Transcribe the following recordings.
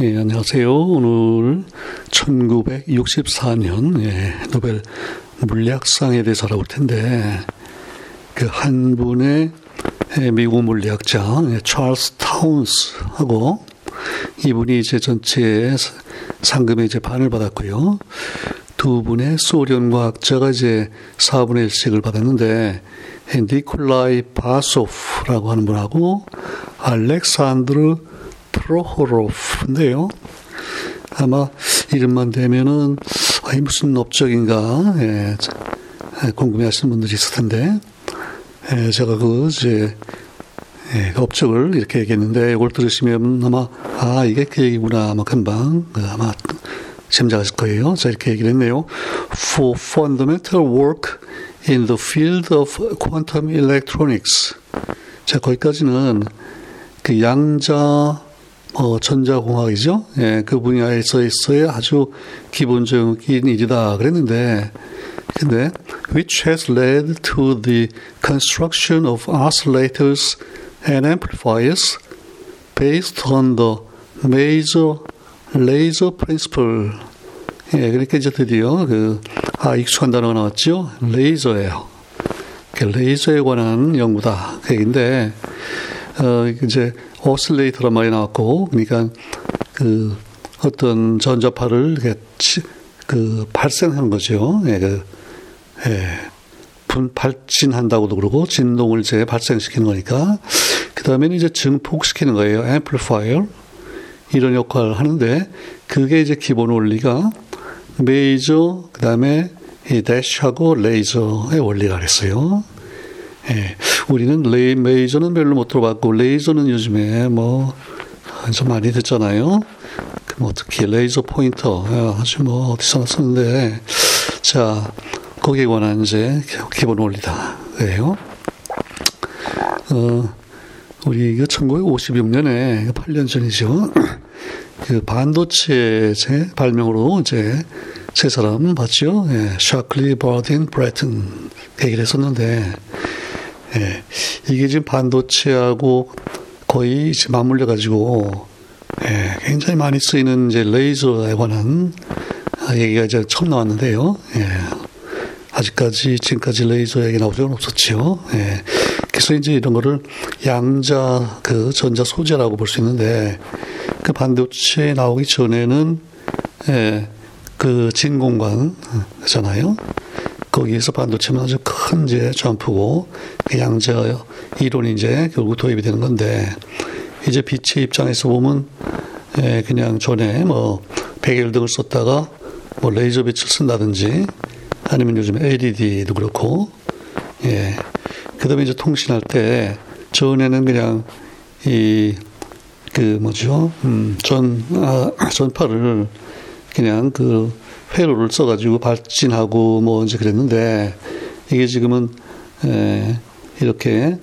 예, 안녕하세요. 오늘 1964년 예, 노벨 물리학상에 대해서 알아볼 텐데 그 한 분의 예, 미국 물리학자 예, 찰스 타운스하고 이분이 이제 전체 상금의 이제 반을 받았고요. 두 분의 소련 과학자가 이제 4분의 1씩을 받았는데 예, 니콜라이 바소프라고 하는 분하고 알렉산드르 프로호로프인데요. 아마 이름만 되면은 아이 무슨 업적인가 예, 궁금해하시는 분들이 있을 텐데 예, 제가 그 이제 예, 업적을 이렇게 얘기했는데 이걸 들으시면 아마 아 이게 그 얘기구나 아마 금방 그 아마 짐작하실 거예요. 자 이렇게 얘기를 했네요. For fundamental work in the field of quantum electronics. 자 거기까지는 그 양자 어, 전자공학이죠. 예, 그 분야에서의 아주 기본적인 일이다 그랬는데, 근데 which has led to the construction of oscillators and amplifiers based on the major laser principle. 예, 그러니까 이제 드디어 그, 아, 익숙한 단어가 나왔죠. 레이저예요. 그 레이저에 관한 연구다. 그 얘기인데, 어, 이제 오슬레이터란 말이 나왔고, 그러니까 그 어떤 전자파를 이렇게 그 발생하는 거죠. 예, 그, 예, 분, 발진한다고도 그러고, 진동을 이제 발생시키는 거니까, 그 다음에는 이제 증폭시키는 거예요. 앰플리파이어. 이런 역할을 하는데, 그게 이제 기본 원리가 메이저, 그 다음에 이 대시하고 레이저의 원리라 그랬어요. 예, 우리는 레이 메이저는 별로 못 들어봤고 레이저는 요즘에 뭐 좀 많이 듣잖아요. 뭐 특히 레이저 포인터 예, 아주 뭐 어디서나 쓰는데 자 거기에 관한 이제 기본 원리다 그래요. 어, 우리 그 1956년에 8년 전이죠. 그 반도체 제 발명으로 이제 세 사람 봤죠. 예, 샤클리, 버딘, 브레튼 얘기를 했었는데 예, 이게 지금 반도체하고 거의 지금 맞물려 가지고 예, 굉장히 많이 쓰이는 이제 레이저에 관한 얘기가 이제 처음 나왔는데요. 예, 아직까지 지금까지 레이저 얘기 나온 적은 없었죠. 예, 그래서 이제 이런 거를 양자 그 전자 소재라고 볼 수 있는데 그 반도체 나오기 전에는 예, 그 진공관잖아요. 거기에서 반도체는 아주 큰 이제 점프고 그 양자 이론이 이제 결국 도입이 되는 건데 이제 빛의 입장에서 보면 예, 그냥 전에 뭐 백열 등을 썼다가 뭐 레이저 빛을 쓴다든지 아니면 요즘 LED도 그렇고 예. 그다음에 이제 통신할 때 전에는 그냥 이 그 뭐죠? 음 전 아, 전파를 그냥 그 회로를 써가지고 발진하고 뭐 이제 그랬는데 이게 지금은 에, 이렇게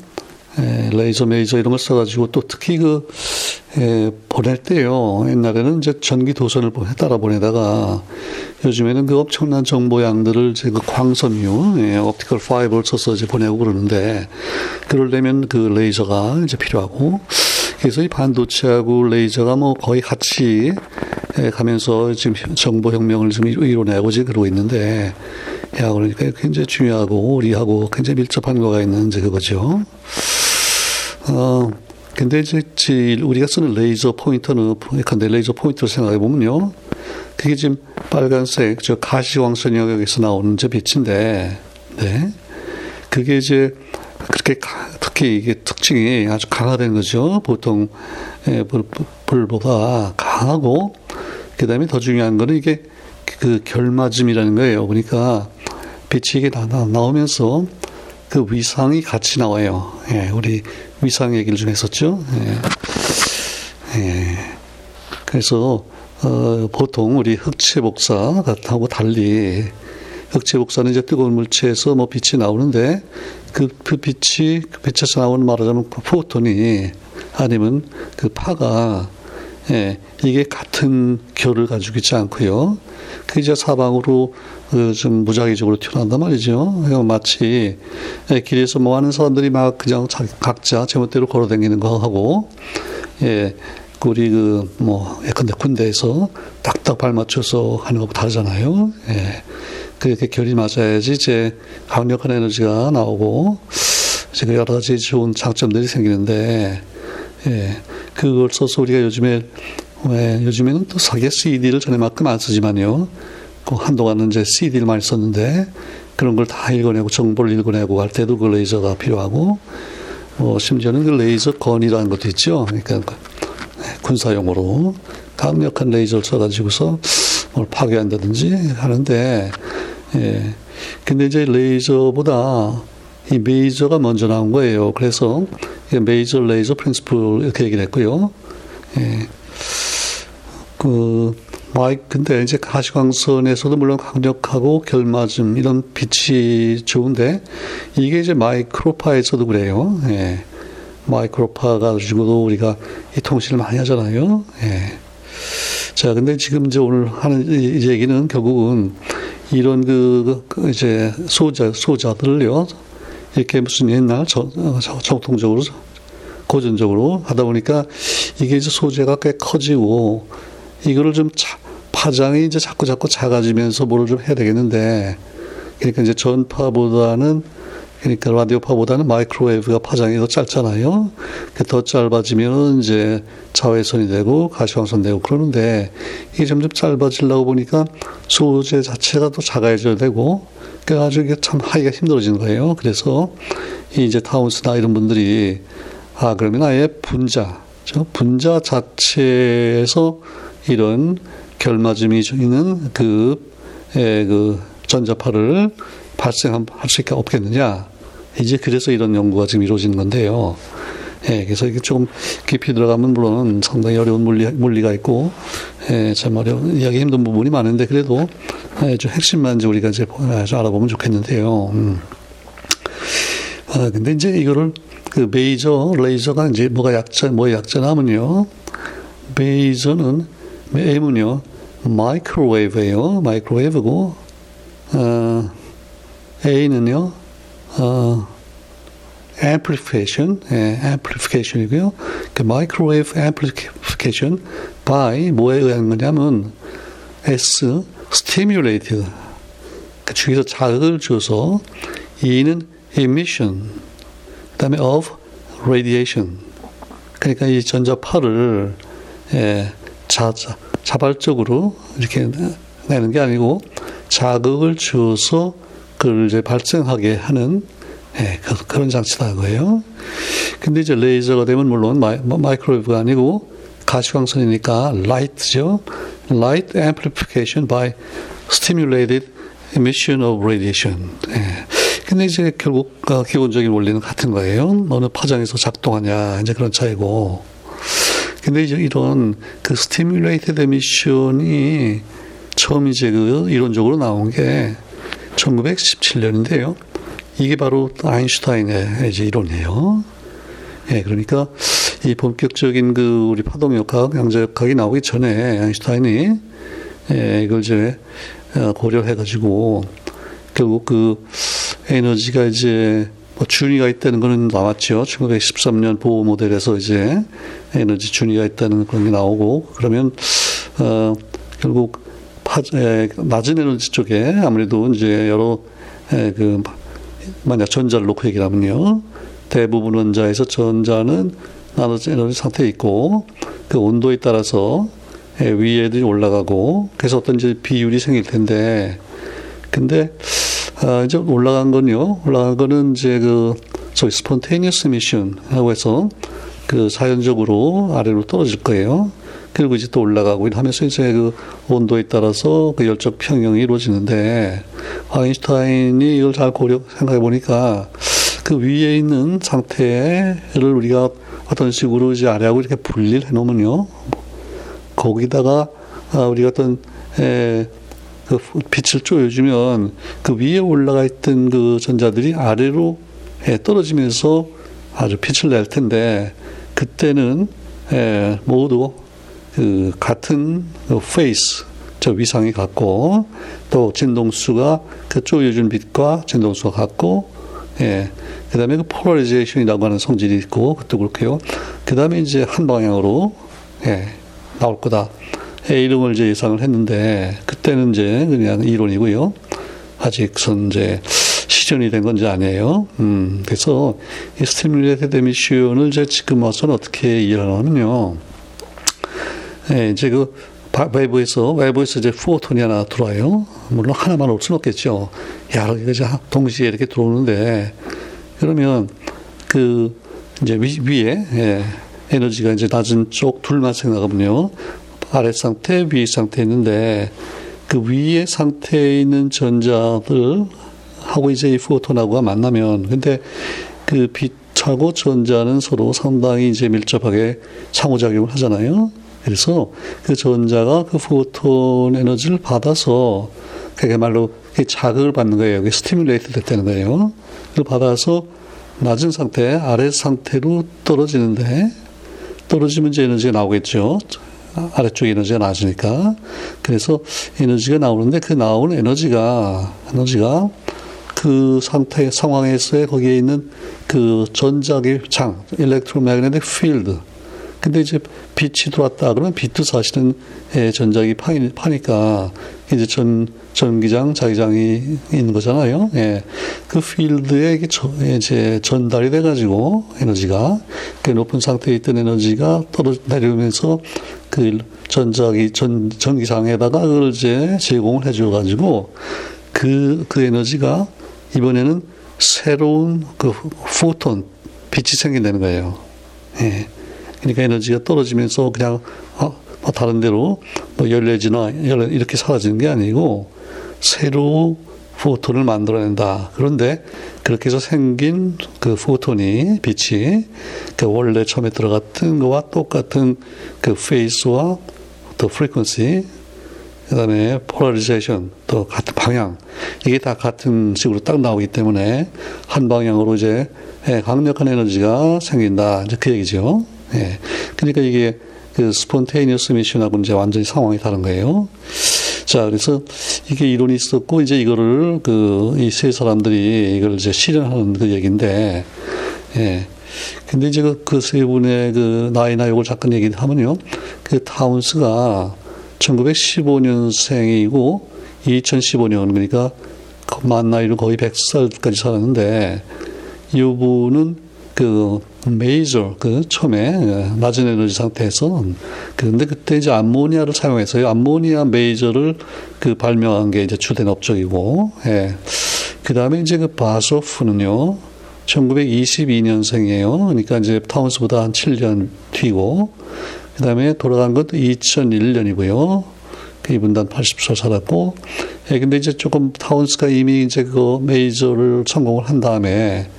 에, 레이저 메이저 이런 걸 써가지고 또 특히 그 에, 보낼 때요. 옛날에는 이제 전기 도선을 따라 보내다가 요즘에는 그 엄청난 정보 양들을 이제 그 광섬유 예, 옵티컬 파이버를 써서 이제 보내고 그러는데 그러려면 그 레이저가 이제 필요하고 그래서 이 반도체하고 레이저가 뭐 거의 같이 가면서 지금 정보혁명을 지금 이뤄내고 지금 그러고 있는데, 야, 그러니까 굉장히 중요하고 우리하고 굉장히 밀접한 거가 있는 이제 그거죠. 어, 근데 이제 우리가 쓰는 레이저 포인터는, 근데 레이저 포인터를 생각해 보면요. 그게 지금 빨간색, 저 가시광선 영역에서 나오는 저 빛인데, 네. 그게 이제 그렇게 특히 이게 특징이 아주 강화된 거죠. 보통 예, 불보다 강하고 그 다음에 더 중요한 거는 이게 그 결맞음이라는 거예요. 그러니까 빛이 이게 나, 나오면서 그 위상이 같이 나와요. 예, 우리 위상 얘기를 좀 했었죠. 예. 예. 그래서 어, 보통 우리 흑체 복사하고 달리 흑체 복사는 이제 뜨거운 물체에서 뭐 빛이 나오는데 그, 그 빛이 그 빛에서 나오는 말하자면 그 포톤이 아니면 그 파가 예, 이게 같은 결을 가지고 있지 않고요. 그 이제 사방으로 그좀 무작위적으로 튀어나온단 말이죠. 마치 예, 길에서 뭐 하는 사람들이 막 그냥 각자 제멋대로 걸어다니는 거 하고 예, 우리 그 뭐 예컨대 군대에서 딱딱 발 맞춰서 하는 것과 다르잖아요. 예. 그렇게 결이 맞아야지 이제 강력한 에너지가 나오고 이제 그 여러 가지 좋은 장점들이 생기는데 예. 그걸 써서 우리가 요즘에 왜 요즘에는 또 사계 CD를 전에만큼 안 쓰지만요. 그 한동안은 이제 CD를 많이 썼는데 그런 걸 다 읽어내고 정보를 읽어내고 할 때도 그 레이저가 필요하고 뭐 심지어는 그 레이저 건이라는 것도 있죠. 그러니까 네, 군사용으로 강력한 레이저를 써가지고서 뭘 파괴한다든지 하는데 예. 근데 이제 레이저보다 이 메이저가 먼저 나온 거예요. 그래서 maser laser principle 이렇게 얘기를 했고요. 예. 그 마이 근데 이제 가시광선에서도 물론 강력하고 결맞음 이런 빛이 좋은데 이게 이제 마이크로파에서도 그래요. 예. 마이크로파 가지고도 우리가 이 통신을 많이 하잖아요. 예. 자, 근데 지금 이제 오늘 하는 이 얘기는 결국은 이런 그, 그 이제 소자 소자들을요 이렇게 무슨 옛날 저, 저, 정통적으로 고전적으로 하다 보니까 이게 이제 소재가 꽤 커지고 이거를 좀 차, 파장이 이제 자꾸 자꾸 작아지면서 뭐를 좀 해야 되겠는데 그러니까 이제 전파보다는 그러니까 라디오파보다는 마이크로웨이브가 파장이 더 짧잖아요. 더 짧아지면 이제 자외선이 되고 가시광선 되고 그러는데 이게 점점 짧아지려고 보니까 소재 자체가 더 작아져야 되고 그래가지고 이게 참 하기가 힘들어지는 거예요. 그래서 이제 타운스나 이런 분들이 아 그러면 아예 분자, 분자 자체에서 이런 결맞음이 있는 그, 에, 그 전자파를 발생할 수있게 없겠느냐. 이제 그래서 이런 연구가 지금 이루어지는 건데요. 예, 그래서 이게 좀 깊이 들어가면 물론 상당히 어려운 물리, 물리가 있고, 예, 참 어려운, 이야기 힘든 부분이 많은데 그래도 예, 좀 핵심만 이제 우리가 이제 알아보면 좋겠는데요. 음. 아, 근데 이제 이거를 그 메이저, 레이저가 이제 뭐가 약자, 뭐의 약자냐면요. 메이저는, M은요, 마이크로웨이브예요. 마이크로웨이브고, 어, A는요, 어, amplification, 예, amplification이고요. 그 microwave amplification by 뭐에 의한 거냐면 S stimulated 그 중에서 자극을 줘서 E는 emission 그다음에 of radiation 그러니까 이 전자파를 예, 자, 자발적으로 이렇게 내는 게 아니고 자극을 줘서 그걸 이제 발생하게 하는 예, 그, 런 장치다 그거예요. 근데 이제 레이저가 되면 물론 마이, 뭐 microwave가 아니고 가시광선이니까 light죠. light amplification by stimulated emission of radiation. 예. 근데 이제 결국 어, 기본적인 원리는 같은 거예요. 어느 파장에서 작동하냐 이제 그런 차이고. 근데 이제 이런 그 stimulated emission이 처음 이제 그 이론적으로 나온 게 1917년인데요. 이게 바로 아인슈타인의 이제 이론이에요. 예, 그러니까 이 본격적인 그 우리 파동역학, 양자역학이 나오기 전에 아인슈타인이 예, 이걸 이제 어, 고려해가지고 결국 그 에너지가 이제 뭐 준위가 있다는 거는 나왔죠. 1913년 보호 모델에서 이제 에너지 준위가 있다는 그런 게 나오고 그러면 어 결국 낮은 에너지 쪽에 아무래도 이제 여러 에, 그 만약 전자를 놓고 얘기를 하면요. 대부분 원자에서 전자는 나눠진 에너지 상태에 있고 그 온도에 따라서 위에도 올라가고 그래서 어떤 이제 비율이 생길 텐데 근데 아, 이제 올라간 건요. 올라간 거는 이제 그 소위 스폰테니어스 미션하고 해서 그 자연적으로 아래로 떨어질 거예요. 그리고 이제 또 올라가고 하면서 이제 그 온도에 따라서 그 열적 평형이 이루어지는데 아인슈타인이 이걸 잘 고려 생각해 보니까 그 위에 있는 상태를 우리가 어떤 식으로 이제 아래하고 이렇게 분리를 해 놓으면요. 거기다가 아, 우리가 어떤 에, 그 빛을 쪼여주면 그 위에 올라가 있던 그 전자들이 아래로 떨어지면서 아주 빛을 낼 텐데 그때는 모두 그 같은 그 phase 저 위상이 같고 또 진동수가 그 쪼여준 빛과 진동수가 같고 예. 그다음에 그 polarization이라고 하는 성질이 있고 그것도 그렇고요. 그다음에 이제 한 방향으로 예, 나올 거다. 예, 이름을 이제 예상을 했는데 그때는 이제 그냥 이론이고요. 아직 선 이제 실현이 된 건지 아니에요. 음, 그래서 이 stimulated emission을 이제 지금 와서는 어떻게 이해하냐면요. 예, 이제 그 외부에서 외부에서 이제 포톤이 하나 들어와요. 물론 하나만 올 수는 없겠죠. 여러 개가 동시에 이렇게 들어오는데 그러면 그 이제 위, 위에 예, 에너지가 이제 낮은 쪽 둘만 생각하면요. 아래 상태, 위 상태 있는데 그 위에 상태에 있는 전자들 하고 이제 이 포톤하고가 만나면 근데 그 빛하고 전자는 서로 상당히 이제 밀접하게 상호작용을 하잖아요. 그래서 그 전자가 그 포톤 에너지를 받아서 그게말로 자극을 받는 거예요. 그게 stimulate 됐다는 거예요. 그 받아서 낮은 상태, 아래 상태로 떨어지는데 떨어지면 이제 에너지가 나오겠죠. 아래쪽 에너지가 낮으니까. 그래서 에너지가 나오는데 그 나오는 에너지가 에너지가 그 상태 상황에서의 거기에 있는 그 전자기 장, electromagnetic field 근데 이제 빛이 들어왔다 그러면 빛도 사실은 예, 전자기 파니, 파니까 이제 전 전기장, 자기장이 있는 거잖아요. 예. 그 필드에 이게 저, 이제 전달이 돼가지고 에너지가 그 높은 상태에 있던 에너지가 떨어 내려오면서 그 전자기 전 전기장에다가 그걸 이제 제공을 해줘가지고 그그 그 에너지가 이번에는 새로운 그 포톤 빛이 생긴다는 거예요. 예. 그러니까 에너지가 떨어지면서 그냥 어, 뭐 다른 데로 뭐 열려지나 이렇게 사라지는 게 아니고 새로 photon을 만들어낸다. 그런데 그렇게 해서 생긴 그 photon이 빛이 그 원래 처음에 들어갔던 거와 똑같은 그 phase와 또 frequency 그다음에 polarization 또 같은 방향 이게 다 같은 식으로 딱 나오기 때문에 한 방향으로 이제 예, 강력한 에너지가 생긴다 이제 그 얘기죠. 예. 그러니까 이게 그 spontaneous emission하고 이제 완전히 상황이 다른 거예요. 자, 그래서 이게 이론이 있었고 이제 이거를 그 이 세 사람들이 이걸 이제 실현하는 그 얘기인데, 예. 근데 이제 그 세 그 분의 그 나이나 요걸 잠깐 얘기하면요. 그 타운스가 1915년생이고 2015년 그러니까 만 나이로 거의 100살까지 살았는데 이분은 그 메이저 그 처음에 낮은 에너지 상태에서 그런데 그때 이제 암모니아를 사용해서요. 암모니아 메이저를 그 발명한 게 이제 주된 업적이고 예. 그 다음에 이제 그 바소프는요 1922년생이에요. 그러니까 이제 타운스보다 한 7년 뒤고 그 다음에 돌아간 것도 2001년이고요. 그 이분도 한 80살 살았고 예, 근데 이제 조금 타운스가 이미 이제 그 메이저를 성공을 한 다음에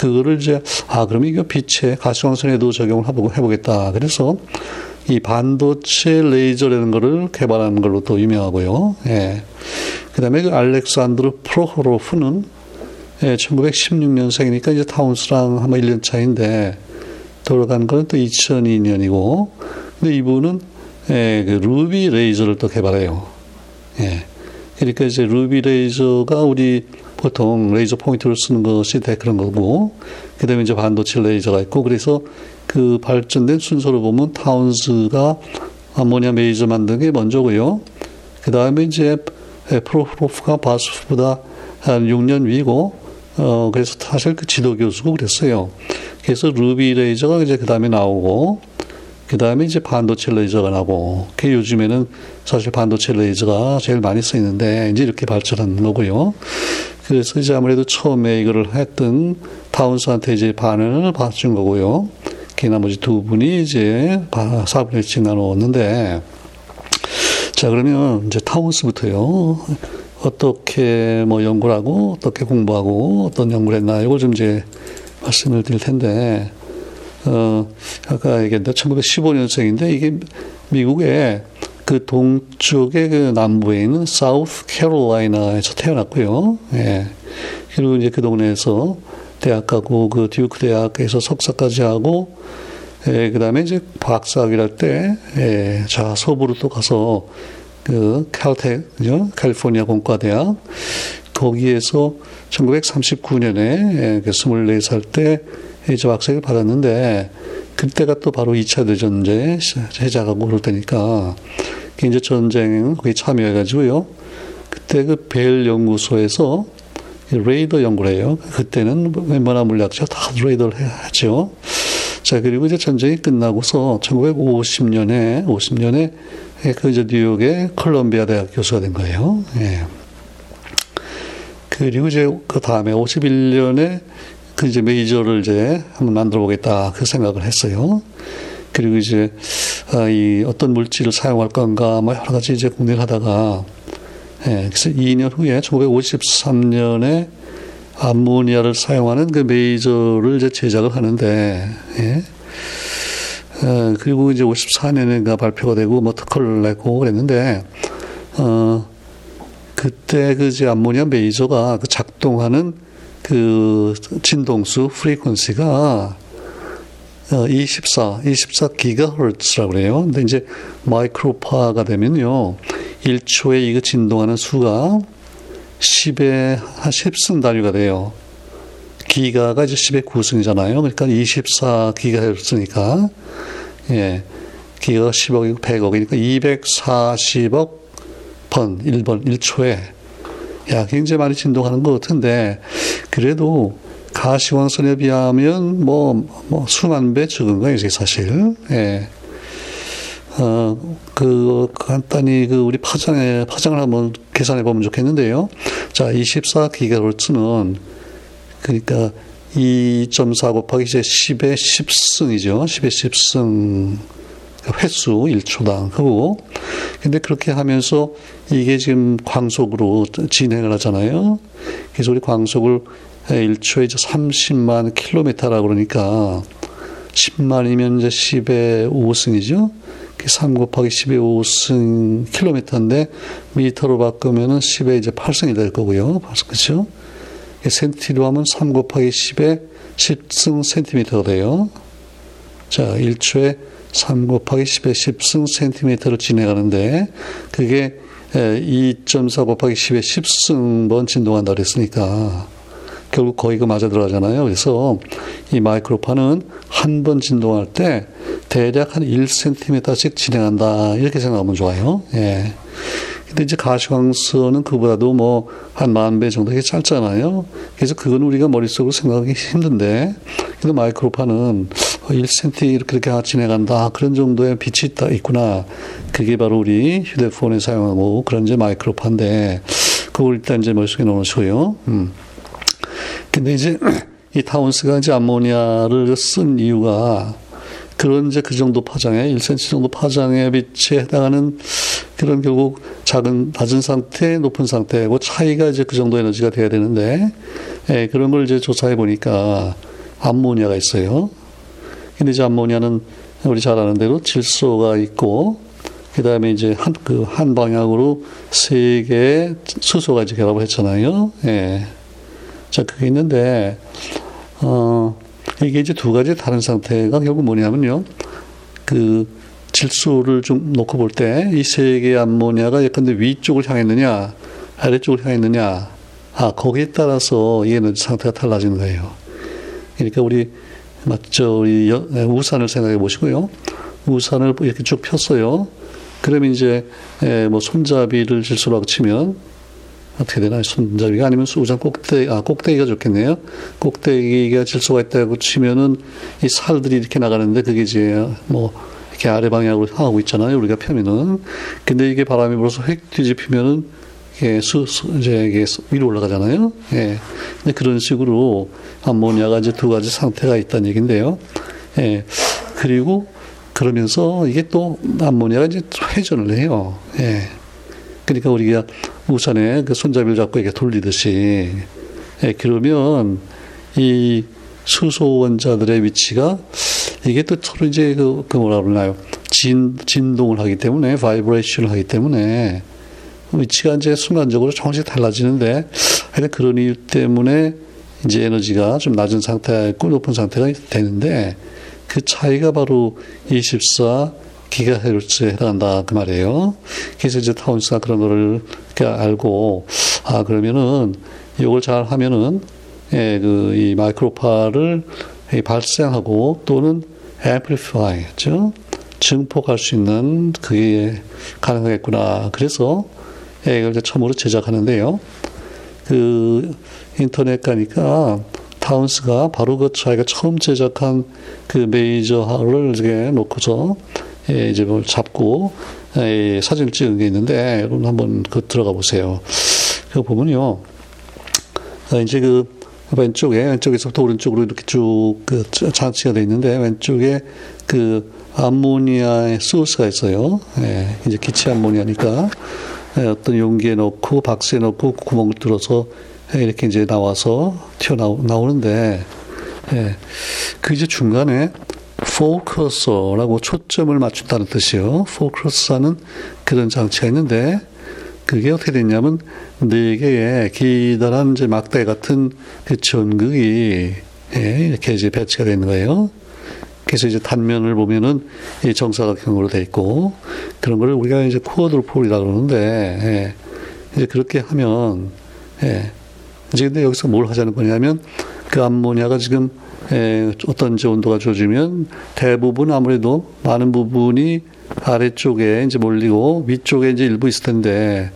그거를 이제 아 그러면 이거 빛의 가시광선에도 적용을 해보겠다. 그래서 이 반도체 레이저라는 거를 개발하는 걸로 또 유명하고요. 예. 그다음에 그 알렉산드르 프로호로프는 예, 1916년생이니까 이제 타운스랑 한번 1년 차인데 돌아간 거는 또 2002년이고 근데 이분은 예, 그 루비 레이저를 또 개발해요. 예. 그러니까 이제 루비 레이저가 우리 보통 레이저 포인트를 쓰는 것이 다 그런 거고, 그 다음에 이제 반도체 레이저가 있고, 그래서 그 발전된 순서로 보면 타운스가 암모니아 메이저 만든 게 먼저고요. 그 다음에 이제 프로호로프가 바소프보다 한 6년 위고, 어, 그래서 사실 그 지도 교수고 그랬어요. 그래서 루비 레이저가 이제 그 다음에 나오고, 그 다음에 이제 반도체 레이저가 나고, 그 요즘에는 사실 반도체 레이저가 제일 많이 쓰이는데, 이제 이렇게 발전한 거고요. 그래서 이제 아무래도 처음에 이거를 했던 타운스한테 이제 반응을 받준 거고요. 그 나머지 두 분이 이제 1씩 나누었는데, 자, 그러면 이제 타운스부터요. 어떻게 뭐 연구를 하고, 어떻게 공부하고, 어떤 연구를 했나, 이걸 좀 이제 말씀을 드릴 텐데, 어, 아까 얘기했던 1915년생인데, 이게 미국에 그 동쪽의 그 남부에 있는 사우스 캐롤라이나에서 태어났고요. 예. 그리고 이제 그 동네에서 대학 가고 그 듀크 대학에서 석사까지 하고 예, 그 다음에 이제 박사학위를 할 때, 예, 자, 서부로 또 가서 그 칼텍, 그죠? 캘리포니아 공과대학, 거기에서 1939년에 예, 그 24살 때 박사학위를 받았는데, 그때가 또 바로 2차 대전제 시작하고 그럴 때니까 이제 전쟁 거기 참여해가지고요. 그때 그 벨 연구소에서 레이더 연구를 해요. 그때는 웬만한 물리학자 다 레이더를 하죠. 자, 그리고 이제 전쟁이 끝나고서 1950년에, 50년에 그 이제 뉴욕의 컬럼비아 대학 교수가 된 거예요. 예. 그리고 이제 그 다음에 51년에 그 이제 메이저를 이제 한번 만들어 보겠다 그 생각을 했어요. 그리고 이제 아, 이 어떤 물질을 사용할 건가 뭐 여러 가지 이제 고민을 하다가 예, 그래서 2년 후에 1953년에 암모니아를 사용하는 그 메이저를 이제 제작을 하는데 예. 어, 그리고 이제 54년인가 발표가 되고 뭐 특허를 내고 그랬는데 어 그때 그 이제 암모니아 메이저가 그 작동하는 그 진동수 프리퀀시가 24, 24 기가헤르츠라고 그래요. 근데 이제 마이크로파가 되면요. 1초에 이거 진동하는 수가 10의 한 10승 단위가 돼요. 기가가 이제 10의 9승이잖아요. 그러니까 24 기가헤르츠니까, 예. 기가가 10억이고 100억이니까 240억 번, 1번, 1초에. 야, 굉장히 많이 진동하는 것 같은데, 그래도 가시광선에 비하면 뭐, 뭐, 수만 배 적은 거예요, 이게 사실. 예. 어, 그, 간단히 그 우리 파장에, 파장을 한번 계산해 보면 좋겠는데요. 자, 24기가헤르츠는 그러니까 2.4 곱하기 이제 10의 10승이죠. 10의 10승 횟수 1초당 하고 근데 그렇게 하면서 이게 지금 광속으로 진행을 하잖아요. 그래서 우리 광속을 1초에 이제 30만 킬로미터라 그러니까 10만이면 이제 10의 5승이죠. 3 곱하기 10의 5승 킬로미터인데 미터로 바꾸면은 10의 이제 8승이 될 거고요. 그렇죠? 센티로 하면 3 곱하기 10의 10승 센티미터가 돼요. 자, 1초에 3 곱하기 10의 10승 센티미터를 진행하는데 그게 2.4 곱하기 10의 10승 번 진동한다 그랬으니까 결국 그 맞아 들어가잖아요. 그래서 이 마이크로파는 한 번 진동할 때 대략 한 1cm씩 진행한다. 이렇게 생각하면 좋아요. 예. 근데 이제 가시광선은 그보다도 뭐 한 만 배 정도 게 짧잖아요. 그래서 그건 우리가 머릿속으로 생각하기 힘든데, 근데 마이크로파는 1cm 이렇게 이렇게 진행한다. 그런 정도의 빛이 있다, 있구나. 그게 바로 우리 휴대폰에 사용하고 그런 이제 마이크로파인데, 그걸 일단 이제 머릿속에 넣으시고요. 음. 근데 이제 이 타운스가 이제 암모니아를 쓴 이유가 그런 이제 그 정도 파장에 1cm 정도 파장의 빛에 해당하는 그런 결국 작은 낮은 상태, 높은 상태고 차이가 이제 그 정도 에너지가 돼야 되는데 예, 그런 걸 이제 조사해 보니까 암모니아가 있어요. 근데 이제 암모니아는 우리 잘 아는 대로 질소가 있고 그 다음에 이제 한, 그, 한 방향으로 세 개의 수소가 이제 결합을 했잖아요. 예. 자, 그게 있는데, 어, 이게 이제 두 가지 다른 상태가 결국 뭐냐면요. 그 질소를 좀 놓고 볼 때 이 세 개의 암모니아가 예컨대 위쪽을 향했느냐, 아래쪽을 향했느냐, 아, 거기에 따라서 이 에너지 상태가 달라지는 거예요. 그러니까 우리, 맞죠. 우리 우산을 생각해 보시고요. 우산을 이렇게 쭉 폈어요. 그러면 이제, 뭐 손잡이를 질소라고 치면 어떻게 되나 손잡이가 아니면 수우장 꼭대기 아 꼭대기가 좋겠네요. 꼭대기가 질소가 있다고 치면은 이 살들이 이렇게 나가는데 그게 이제 뭐 이렇게 아래 방향으로 향하고 있잖아요. 우리가 펴면은 근데 이게 바람이 불어서 획 뒤집히면은 이게 수, 수 이제 위로 올라가잖아요. 예. 근데 그런 식으로 암모니아가 이제 두 가지 상태가 있다는 얘기인데요. 예. 그리고 그러면서 이게 또 암모니아가 이제 회전을 해요. 예. 그러니까 우리가 우산에 그 손잡이를 잡고 이렇게 돌리듯이 예, 그러면 이 수소 원자들의 위치가 이게 또 서로 이제 그, 그 뭐라 그러나요? 진, 진동을 하기 때문에, vibration을 하기 때문에 위치가 이제 순간적으로 조금씩 달라지는데 하여튼 그런 이유 때문에 이제 에너지가 좀 낮은 상태가 있고 높은 상태가 되는데 그 차이가 바로 24 기가헤르츠에 해당한다 그 말이에요. 그래서 이제 타운스가 그런 거를 알고 아 그러면은 이걸 잘 하면은 예, 그 이 마이크로파를 발생하고 또는 amplify죠. 증폭할 수 있는 그게 가능하겠구나. 그래서 이걸 이제 처음으로 제작하는데요. 그 인터넷 가니까 타운스가 바로 그 자기가 처음 제작한 그 메이저를 이렇게 놓고서 예, 이제 뭘 잡고 예, 사진을 찍은 게 있는데 여러분 한번 그 들어가 보세요. 그 보면요. 아, 이제 그 왼쪽에 왼쪽에서부터 오른쪽으로 이렇게 쭉그 장치가 되어 있는데 왼쪽에 그 암모니아의 소스가 있어요. 예, 이제 기체 암모니아니까 예, 어떤 용기에 넣고 박스에 넣고 구멍을 뚫어서 이렇게 이제 나와서 튀어나오는데 예, 그 이제 중간에 포커서라고 초점을 맞춘다는 뜻이요. 포커서는 그런 장치가 있는데 그게 어떻게 됐냐면 네 개의 기다란 이제 막대 같은 그 전극이 예, 이렇게 이제 배치가 되는 거예요. 그래서 이제 단면을 보면은 이 정사각형으로 돼 있고 그런 거를 우리가 이제 코어드폴이라 그러는데 예, 이제 그렇게 하면 예, 이제 근데 여기서 뭘 하자는 거냐면 그 암모니아가 지금 에, 어떤 이제 온도가 좋아지면 대부분 아무래도 많은 부분이 아래쪽에 이제 몰리고 위쪽에 이제 일부 있을 텐데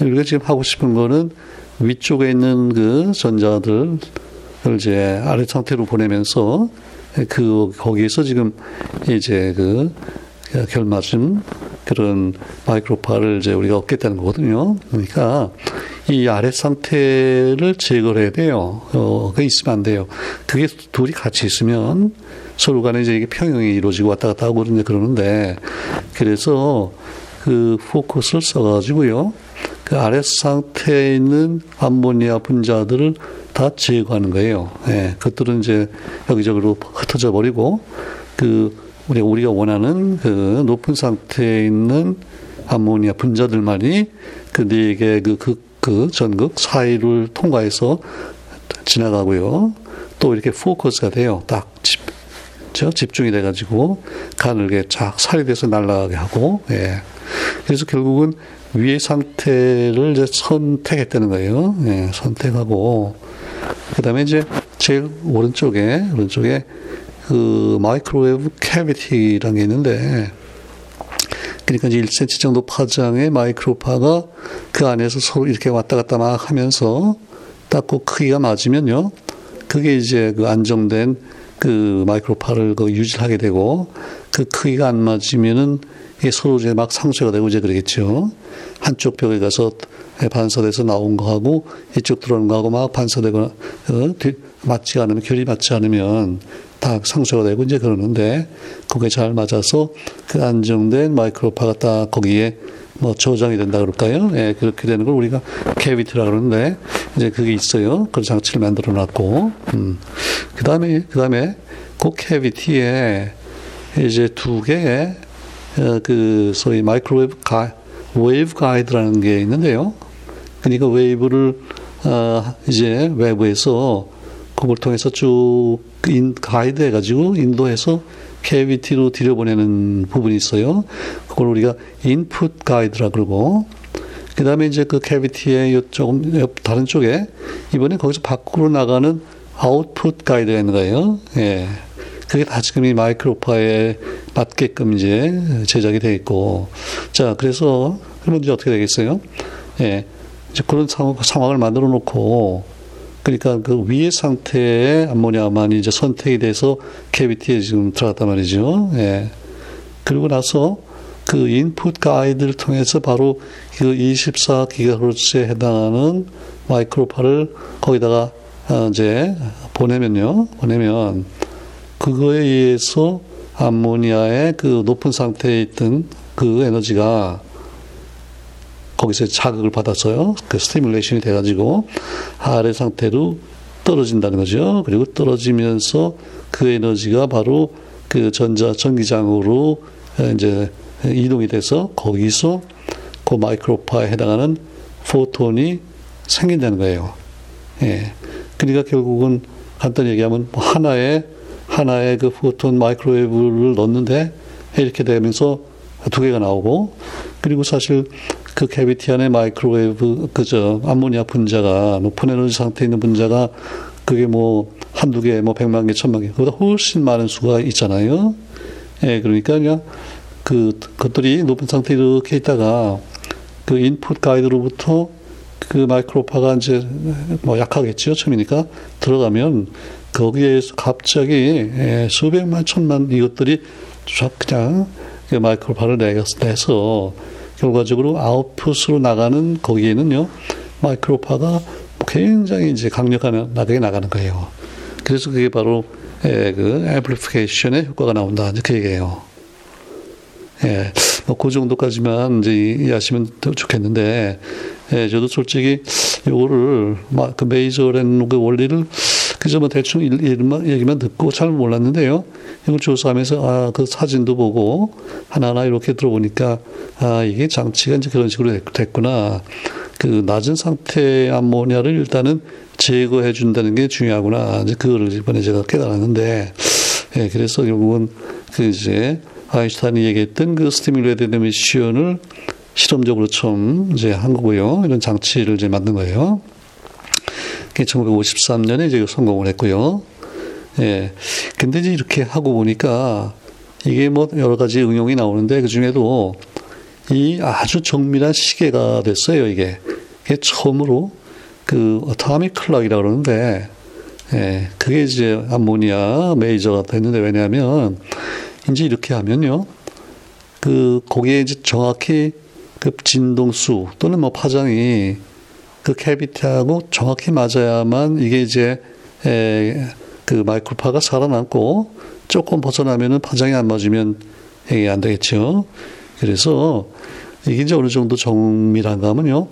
우리가 지금 하고 싶은 거는 위쪽에 있는 그 전자들을 이제 아래 상태로 보내면서 그 거기에서 지금 이제 그 결맞은 그런 마이크로파를 이제 우리가 얻겠다는 거거든요. 그러니까 이 아래 상태를 제거를 해야 돼요. 어, 그 있으면 안 돼요. 그게 둘이 같이 있으면 서로 간에 이제 이게 평형이 이루어지고 왔다 갔다 하고 그러는데 그래서 그 포커스를 써가지고요. 그 아래 상태에 있는 암모니아 분자들을 다 제거하는 거예요. 예, 그것들은 이제 여기저기로 흩어져 버리고 그 우리 우리가 원하는 그 높은 상태에 있는 암모니아 분자들만이 그 네 개 그 극, 그 전극 사이를 통과해서 지나가고요. 또 이렇게 포커스가 돼요. 딱 집, 저 집중이 돼가지고 가늘게 쫙 살이 돼서 날아가게 하고, 예. 그래서 결국은 위의 상태를 이제 선택했다는 거예요. 예, 선택하고, 그 다음에 이제 제일 오른쪽에, 오른쪽에 그 microwave cavity라는 게 있는데, 그러니까 이제 1cm 정도 파장의 마이크로파가 그 안에서 서로 이렇게 왔다 갔다 막 하면서 딱 그 크기가 맞으면요. 그게 이제 그 안정된 그 마이크로파를 그 유지하게 되고 그 크기가 안 맞으면은 이게 서로 이제 막 상쇄가 되고 이제 그러겠죠. 한쪽 벽에 가서 반사돼서 나온 거하고 이쪽 들어오는 거하고 막 반사되거나 어, 맞지 않으면 결이 맞지 않으면 다 상쇄가 되고 이제 그러는데 그게 잘 맞아서 그 안정된 마이크로파가 딱 거기에 뭐 저장이 된다 그럴까요? 예, 그렇게 되는 걸 우리가 cavity라 그러는데 이제 그게 있어요. 그런 장치를 만들어 놨고, 음. 그 다음에, 그 cavity에 이제 두 개의 어, 그 소위 microwave 가, wave guide라는 게 있는데요. 그러니까 wave를 어, 이제 외부에서 그걸 통해서 쭉 인, 가이드 해가지고 인도해서 cavity로 들여보내는 부분이 있어요. 그걸 우리가 input guide라 그러고, 그 다음에 이제 그 cavity의 조금 다른 쪽에 이번에 거기서 밖으로 나가는 output guide가 있는 거예요. 예. 그게 다 지금 이 마이크로파에 맞게끔 이제 제작이 되어 있고. 자, 그래서 그러면 이제 어떻게 되겠어요? 예. 이제 그런 상황, 상황을 만들어 놓고 그러니까 그 위의 상태의 암모니아만이 이제 선택이 돼서 캐비티에 지금 들어갔단 말이죠. 예. 그리고 나서 그 인풋 가이드를 통해서 바로 그 24기가헤르츠에 해당하는 마이크로파를 거기다가 어, 이제 보내면요. 보내면 그거에 의해서 암모니아의 그 높은 상태에 있던 그 에너지가 거기서 자극을 받아서요. 그 stimulation이 돼가지고 아래 상태로 떨어진다는 거죠. 그리고 떨어지면서 그 에너지가 바로 그 전자 전기장으로 이제 이동이 돼서 거기서 그 마이크로파에 해당하는 photon이 생긴다는 거예요. 예. 그러니까 결국은 간단히 얘기하면 뭐 하나의 하나의 그 photon microwave를 넣는데 이렇게 되면서 두 개가 나오고 그리고 사실 그 cavity 안에 microwave 그 저 암모니아 분자가 높은 에너지 상태에 있는 분자가 그게 뭐 한두 개, 뭐 백만 개, 천만 개, 그보다 훨씬 많은 수가 있잖아요. 예, 그러니까 그냥 그, 것들이 높은 상태에 이렇게 있다가 그 인풋 가이드로부터 그 마이크로파가 이제 뭐 약하겠죠. 처음이니까 들어가면 거기에서 갑자기 예, 수백만, 천만 이것들이 쫙 그냥 그 마이크로파를 내서 결과적으로 아웃풋으로 나가는 거기에는요, 마이크로파가 굉장히 이제 강력하게 나가는 거예요. 그래서 그게 바로 예, 그 앰플리피케이션의 효과가 나온다. 이제 그 얘기예요. 예, 뭐 그 정도까지만 이제 이해하시면 좋겠는데, 예, 저도 솔직히 요거를 막 그 메이저라는 그 원리를 그저 뭐 대충 얘기만, 얘기만 듣고 잘 몰랐는데요. 이걸 조사하면서 아, 그 사진도 보고 하나하나 이렇게 들어보니까 아, 이게 장치가 이제 그런 식으로 됐구나. 그 낮은 상태의 암모니아를 일단은 제거해 준다는 게 중요하구나. 이제 그거를 이번에 제가 깨달았는데, 예, 그래서 결국은 그 이제 아인슈타인이 얘기했던 그 스티뮬레이드 미션을 실험적으로 처음 이제 한 거고요. 이런 장치를 이제 만든 거예요. 1953년에 이제 성공을 했고요. 예. 근데 이제 이렇게 하고 보니까 이게 뭐 여러 가지 응용이 나오는데 그 중에도 이 아주 정밀한 시계가 됐어요, 이게. 이게 처음으로 그 어타믹 클락이라고 그러는데, 예, 그게 이제 암모니아 메이저가 됐는데 왜냐하면 이제 이렇게 하면요. 그 거기에 이제 정확히 그 진동수 또는 뭐 파장이 그 캐비티하고 정확히 맞아야만 이게 이제 에, 그 마이크로파가 살아남고 조금 벗어나면은 파장이 안 맞으면 이게 안 되겠죠. 그래서 이게 이제 어느 정도 정밀한가 하면요.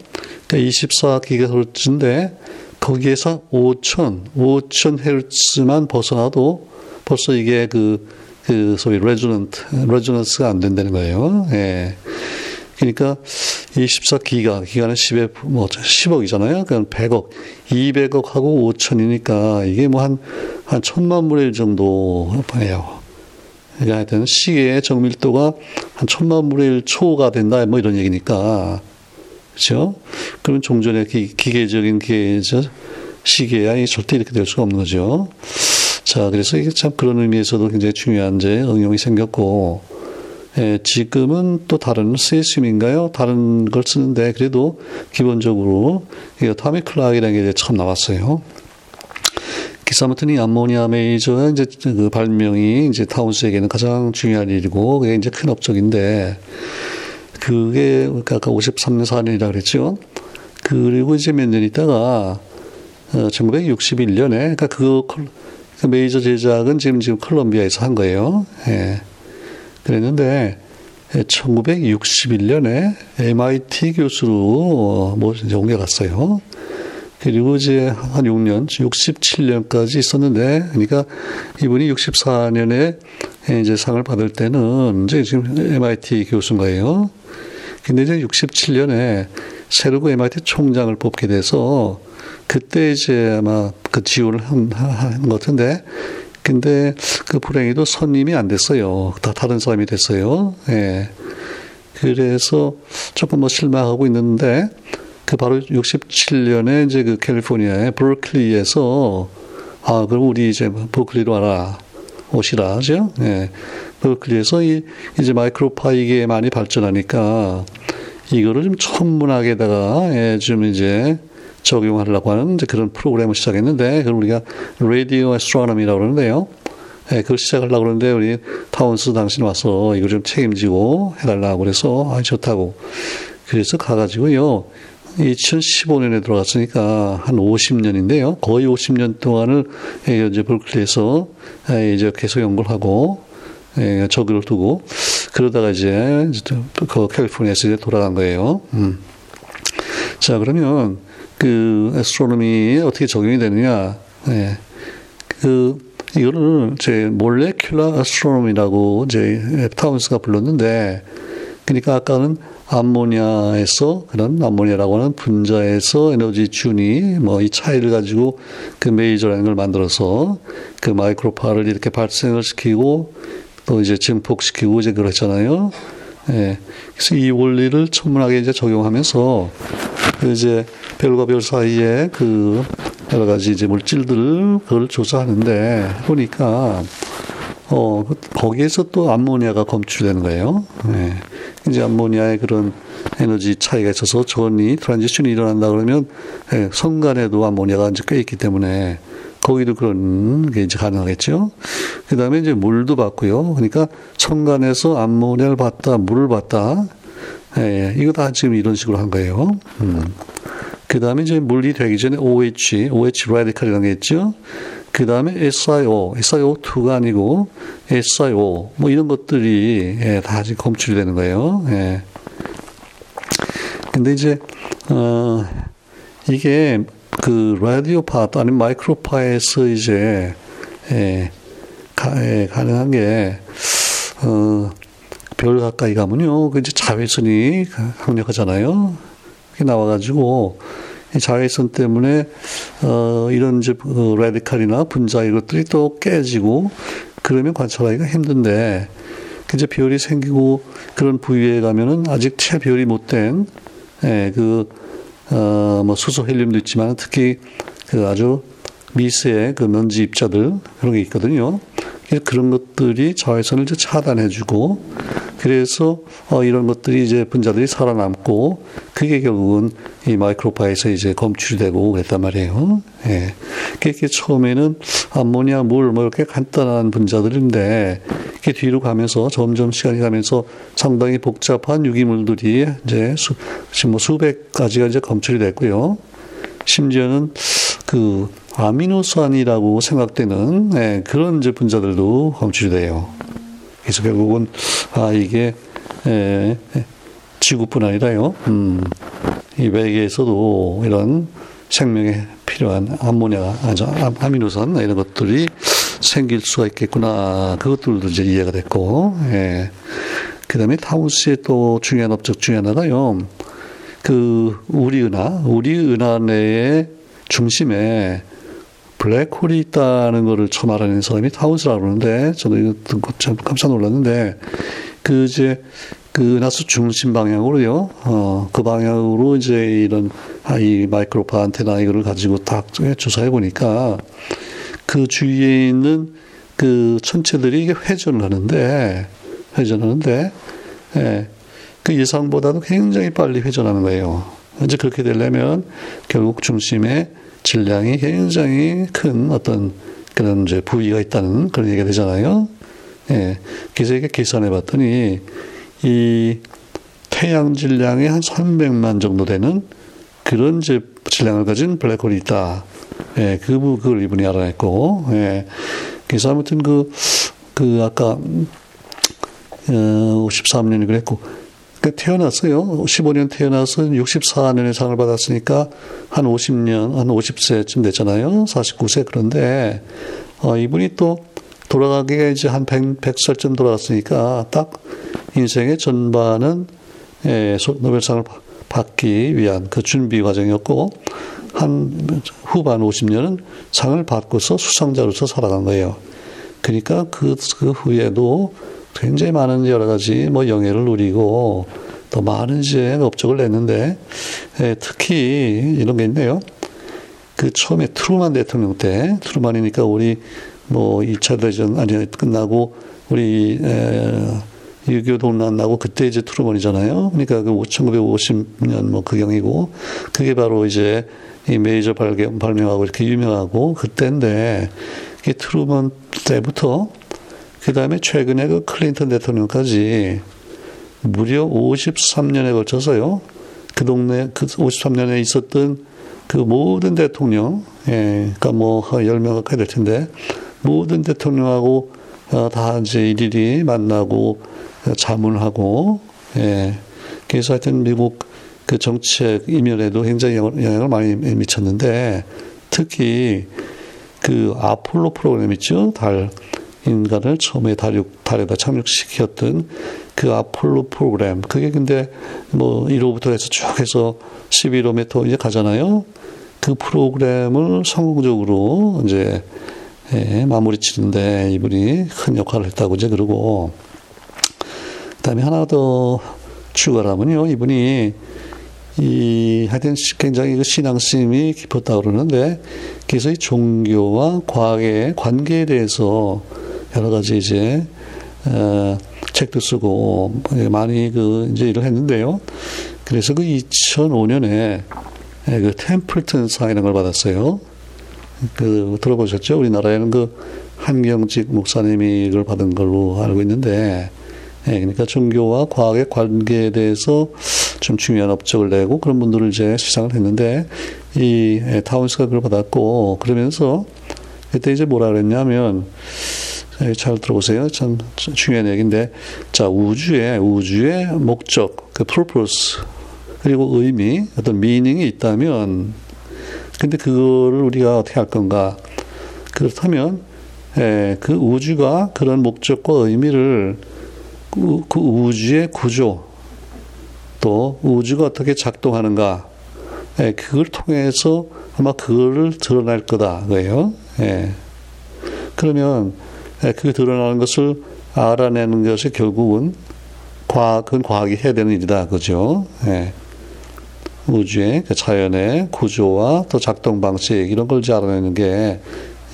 그러니까 24기가헤르츠인데 거기에서 5천, 5천 헤르츠만 벗어나도 벌써 이게 그, 그 소위 resonant, resonance가 안 된다는 거예요. 예. 그러니까 24기가, 기가는 10에, 뭐, 10억이잖아요. 그냥 100억, 200억하고 5천이니까 이게 뭐 한, 한 천만 분의 1 정도 예요. 그러니까 하여튼 시계의 정밀도가 한 천만 분의 1 초가 된다, 뭐 이런 얘기니까. 그렇죠? 그러면 종전의 기, 기계적인 기계죠. 시계야 절대 이렇게 될 수가 없는 거죠. 자, 그래서 이게 참 그런 의미에서도 굉장히 중요한 이제 응용이 생겼고, 예, 지금은 또 다른 세심인가요? 다른 걸 쓰는데 그래도 기본적으로 이 타미 클락이라는 게 처음 나왔어요. 이 암모니아 메이저의 이제 그 발명이 이제 타운스에게는 가장 중요한 일이고 그게 이제 큰 업적인데 그게 그러니까 아까 53년 4년이라 그랬죠. 그리고 이제 몇 년 있다가 어, 1961년에 그러니까 그, 그 메이저 제작은 지금 지금 콜롬비아에서 한 거예요. 예. 그랬는데 1961년에 MIT 교수로 뭐 이제 옮겨갔어요. 그리고 이제 한 6년, 67년까지 있었는데, 그러니까 이분이 64년에 이제 상을 받을 때는 이제 지금 MIT 교수인 거예요. 근데 이제 67년에 새로 그 MIT 총장을 뽑게 돼서 그때 이제 아마 그 지원을 한, 한것 같은데, 근데 그 불행히도 선임이 안 됐어요. 다 다른 사람이 됐어요. 예. 그래서 조금 뭐 실망하고 있는데, 그 바로 67년에 이제 그 캘리포니아의 브루클리에서 아, 그럼 우리 이제 브루클리로 와라. 오시라. 하죠? 예. 브루클리에서 이, 이제 마이크로파이게 많이 발전하니까 이거를 좀 천문학에다가 예, 좀 이제 적용하려고 하는 그런 프로그램을 시작했는데 그걸 우리가 라디오 에스트로노미라고 그러는데요. 예, 그걸 시작하려고 그러는데 우리 타운스 당신 와서 이걸 좀 책임지고 해달라고 그래서 아, 좋다고. 그래서 가가지고요. 2015년에 들어갔으니까 한 50년인데요. 거의 50년 동안을 예, 이제 볼클리에서 예, 이제 계속 연구를 하고 예, 적을 두고 그러다가 이제 그 캘리포니아에서 돌아간 거예요. 음. 자 그러면 그 에스트로노미에 어떻게 적용이 되느냐? 예. 그 이거를 제 molecular astronomy라고 이제 타운스가 불렀는데 그러니까 아까는 암모니아에서 그런 암모니아라고 하는 분자에서 에너지 준이 뭐 이 차이를 가지고 그 메이저라는 걸 만들어서 그 마이크로파를 이렇게 발생을 시키고 또 이제 증폭시키고 이제 그랬잖아요. 예. 그래서 이 원리를 천문학에 이제 적용하면서 그 이제 별과 별 사이에 그 여러 가지 이제 물질들을 그걸 조사하는데 보니까 어 거기에서 또 암모니아가 검출되는 거예요. 네. 이제 암모니아의 그런 에너지 차이가 있어서 전이 트란지션이 일어난다 그러면 네, 성간에도 암모니아가 이제 꽤 있기 때문에 거기도 그런 게 이제 가능하겠죠. 그 다음에 이제 물도 봤고요. 그러니까 천간에서 암모니아를 봤다, 물을 봤다. 예, 이거 다 지금 이런 식으로 한 거예요. 음. 그 다음에 이제 물이 되기 전에 OH, OH 라디칼이라는 게 있죠. 그 다음에 SiO, SiO2가 아니고 SiO, 뭐 이런 것들이 예, 다 지금 검출이 되는 거예요. 예. 근데 이제, 어, 이게 그 라디오 파 아니면 마이크로파에서 이제 예, 가, 예, 가능한 게 어, 별 가까이 가면요, 그 이제 자외선이 강력하잖아요. 그게 나와가지고 자외선 때문에 어, 이런 이제 어, 라디칼이나 분자 이것들이 또 깨지고 그러면 관찰하기가 힘든데 이제 별이 생기고 그런 부위에 가면은 아직 채별이 못된 예, 그 어, 뭐 수소 헬륨도 있지만 특히 그 아주 미세의 그 먼지 입자들 그런 게 있거든요. 그런 것들이 자외선을 이제 차단해주고 그래서 어, 이런 것들이 이제 분자들이 살아남고 그게 결국은 이 마이크로파에서 이제 검출이 되고 그랬단 말이에요. 예. 그게 처음에는 암모니아, 물, 뭐 이렇게 간단한 분자들인데 이게 뒤로 가면서 점점 시간이 가면서 상당히 복잡한 유기물들이 이제 수, 뭐 수백 가지가 이제 검출이 됐고요. 심지어는 그 아미노산이라고 생각되는 예, 그런 이제 분자들도 검출이 돼요. 그래서 결국은 아 이게 예, 지구뿐 아니라요. 음, 이 외계에서도 이런 생명에 필요한 암모니아, 아미노산 이런 것들이 생길 수가 있겠구나. 그것들도 이제 이해가 됐고, 예. 그 다음에 타운스의 또 중요한 업적 중에 하나가요. 그 우리 은하, 우리 은하 내의 중심에 블랙홀이 있다는 것을 처음 알아낸 사람이 타운스라고 그러는데 저도 이거 듣고 참 깜짝 놀랐는데 그 이제 그 은하수 중심 방향으로요. 어, 그 방향으로 이제 이런 아, 이 마이크로파 안테나 이거를 가지고 딱 조사해 보니까 그 주위에 있는 그 천체들이 이게 회전을 하는데 회전하는데 예, 그 예상보다도 굉장히 빨리 회전하는 거예요. 이제 그렇게 되려면 결국 중심에 질량이 굉장히 큰 어떤 그런 이제 부위가 있다는 그런 얘기가 되잖아요. 예. 그래서 이게 계산해 봤더니 이 태양 질량의 한 300만 정도 되는 그런 이제 질량을 가진 블랙홀이 있다. 예, 그, 그걸 이분이 알아냈고, 예. 그래서 아무튼 그, 그 아까, 어, 53년이 그랬고, 그 태어났어요. 15년 태어나서 64년에 상을 받았으니까 한 50년, 한 50세쯤 됐잖아요. 49세. 그런데, 어, 이분이 또 돌아가기가 이제 한 100, 100살쯤 돌아갔으니까 딱 인생의 전반은 예, 노벨상을 받기 위한 그 준비 과정이었고, 한 후반 50년은 상을 받고서 수상자로서 살아간 거예요. 그러니까 그, 그 후에도 굉장히 많은 여러 가지 뭐 영예를 누리고 또 많은 이제 업적을 냈는데 예, 특히 이런 게 있네요. 그 처음에 트루만 대통령 때 트루만이니까 우리 뭐 2차 대전 아니 끝나고 우리 에, 육이오 동란 나고 그때 이제 트루먼이잖아요. 그러니까 그 1950년 뭐 그경이고 그게 바로 이제 이 메이저 발견 발명하고 이렇게 유명하고 그때인데 이게 트루먼 때부터 그 다음에 최근에 그 클린턴 대통령까지 무려 53년에 걸쳐서요. 그 동네, 그 53년에 있었던 그 모든 대통령, 예, 그니까 뭐, 10명 가까이 될 텐데, 모든 대통령하고 어, 다 이제 일일이 만나고 자문하고, 예. 그래서 하여튼 미국 그 정책 이면에도 굉장히 영향을 많이 미쳤는데, 특히 그 아폴로 프로그램 있죠? 달, 인간을 처음에 달육, 달에다 착륙시켰던 그 아폴로 프로그램. 그게 근데 뭐 1호부터 해서 쭉 해서 11호부터 이제 가잖아요. 그 프로그램을 성공적으로 이제 예, 마무리 치는데 이분이 큰 역할을 했다고 이제 그러고 그 다음에 하나 더 추가하면요. 이분이 이 하여튼 굉장히 그 신앙심이 깊었다 그러는데 그래서 이 종교와 과학의 관계에 대해서 여러 가지 이제 어, 책도 쓰고 많이 그 이제 일을 했는데요. 그래서 그 2005년에 그 템플턴 상이라는 걸 받았어요. 그 들어보셨죠? 우리나라에는 그 한경직 목사님이 이걸 받은 걸로 알고 있는데 예, 그러니까 종교와 과학의 관계에 대해서 좀 중요한 업적을 내고 그런 분들을 이제 시상을 했는데 이 예, 타운스가 그걸 받았고 그러면서 그때 이제 뭐라 그랬냐면 예, 잘 들어보세요. 참 중요한 얘기인데 자 우주의 우주의 목적 그 purpose 그리고 의미 어떤 미닝이 있다면 근데 그거를 우리가 어떻게 할 건가 그렇다면 예, 그 우주가 그런 목적과 의미를 그, 그 우주의 구조 또 우주가 어떻게 작동하는가 예, 그걸 통해서 아마 그거를 드러날 거다 그예요. 예. 그러면 예, 그게 드러나는 것을 알아내는 것이 결국은 과학은 과학이 해야 되는 일이다 그죠. 예. 우주의 그 자연의 구조와 또 작동 방식 이런 걸 알아내는 게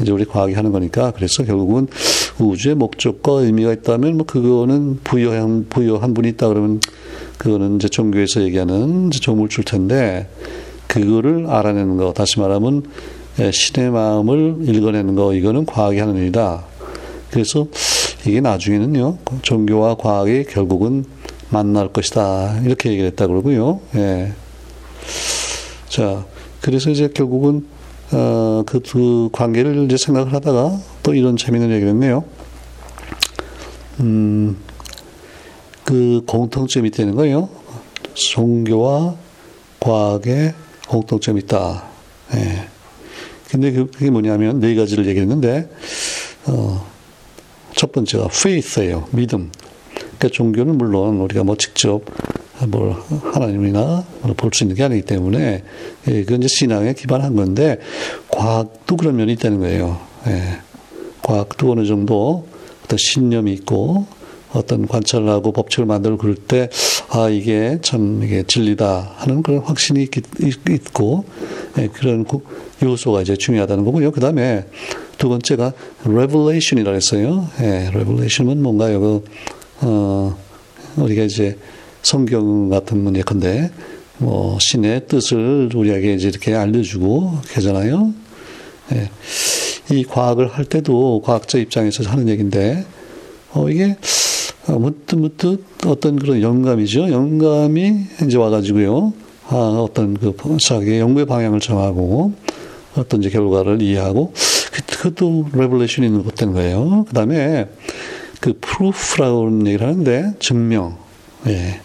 이제 우리 과학이 하는 거니까 그래서 결국은 우주의 목적과 의미가 있다면 뭐 그거는 부여한 부여한 분이 있다 그러면 그거는 이제 종교에서 얘기하는 이제 조물줄 텐데 그거를 알아내는 거 다시 말하면 예, 신의 마음을 읽어내는 거 이거는 과학이 하는 일이다. 그래서 이게 나중에는요 종교와 과학이 결국은 만날 것이다 이렇게 얘기를 했다 그러고요. 예. 자 그래서 이제 결국은 어, 그두 관계를 이제 생각을 하다가 또 이런 재미있는 얘기를 했네요. 음, 그 공통점이 있다는 거예요. 종교와 과학의 공통점이 있다. 예. 근데 그, 그게 뭐냐면 네 가지를 얘기했는데, 어, 첫 번째가 faith예요. 믿음. 그러니까 종교는 물론 우리가 뭐 직접 뭘 하나님이나 볼 수 있는 게 아니기 때문에 예, 그건 이제 신앙에 기반한 건데 과학도 그런 면이 있다는 거예요. 예. 과학도 어느 정도 어떤 신념이 있고 어떤 관찰을 하고 법칙을 만들고 그럴 때, 아, 이게 참, 이게 진리다 하는 그런 확신이 있, 있고, 예, 그런 요소가 이제 중요하다는 거고요. 그 다음에 두 번째가 revelation이라고 했어요. 예, revelation은 뭔가요? 그, 어, 우리가 이제 성경 같은 문 예컨대 뭐 신의 뜻을 우리에게 이제 이렇게 알려주고 계잖아요. 예. 이 과학을 할 때도 과학자 입장에서 하는 얘기인데 어 이게 문득 문득 어떤 그런 영감이죠. 영감이 이제 와가지고요. 아 어떤 그 자기의 연구의 방향을 정하고 어떤 이제 결과를 이해하고 그, 그것도 revelation이 되는 거예요. 그 다음에 그 proof라고 얘기를 하는데 증명. 예.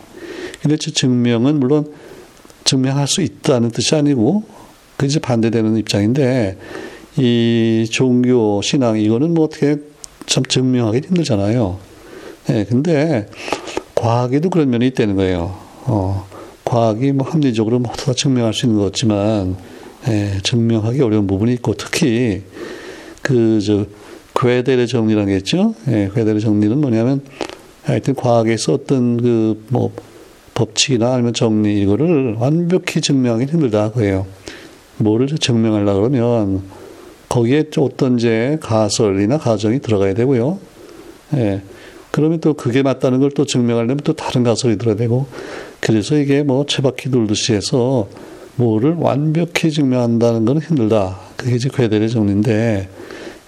근데 저 증명은 물론 증명할 수 있다는 뜻이 아니고 그 이제 반대되는 입장인데 이 종교 신앙 이거는 뭐 어떻게 참 증명하기 힘들잖아요. 예, 근데 과학에도 그런 면이 있다는 거예요. 어, 과학이 뭐 합리적으로 모두 다 증명할 수 있는 것 같지만 예, 증명하기 어려운 부분이 있고 특히 그저 괴델의 정리라는 게 있죠. 예, 괴델의 정리는 뭐냐면 하여튼 과학에서 어떤 그뭐 법칙이나 아니면 정리 이거를 완벽히 증명하기 힘들다 그래요. 뭐를 증명하려 그러면 거기에 어떤 제 가설이나 가정이 들어가야 되고요. 예. 그러면 또 그게 맞다는 걸 또 증명하려면 또 다른 가설이 들어야 되고 그래서 이게 뭐 채바퀴 돌듯이 해서 뭐를 완벽히 증명한다는 건 힘들다. 그게 이제 괴델의 정리인데,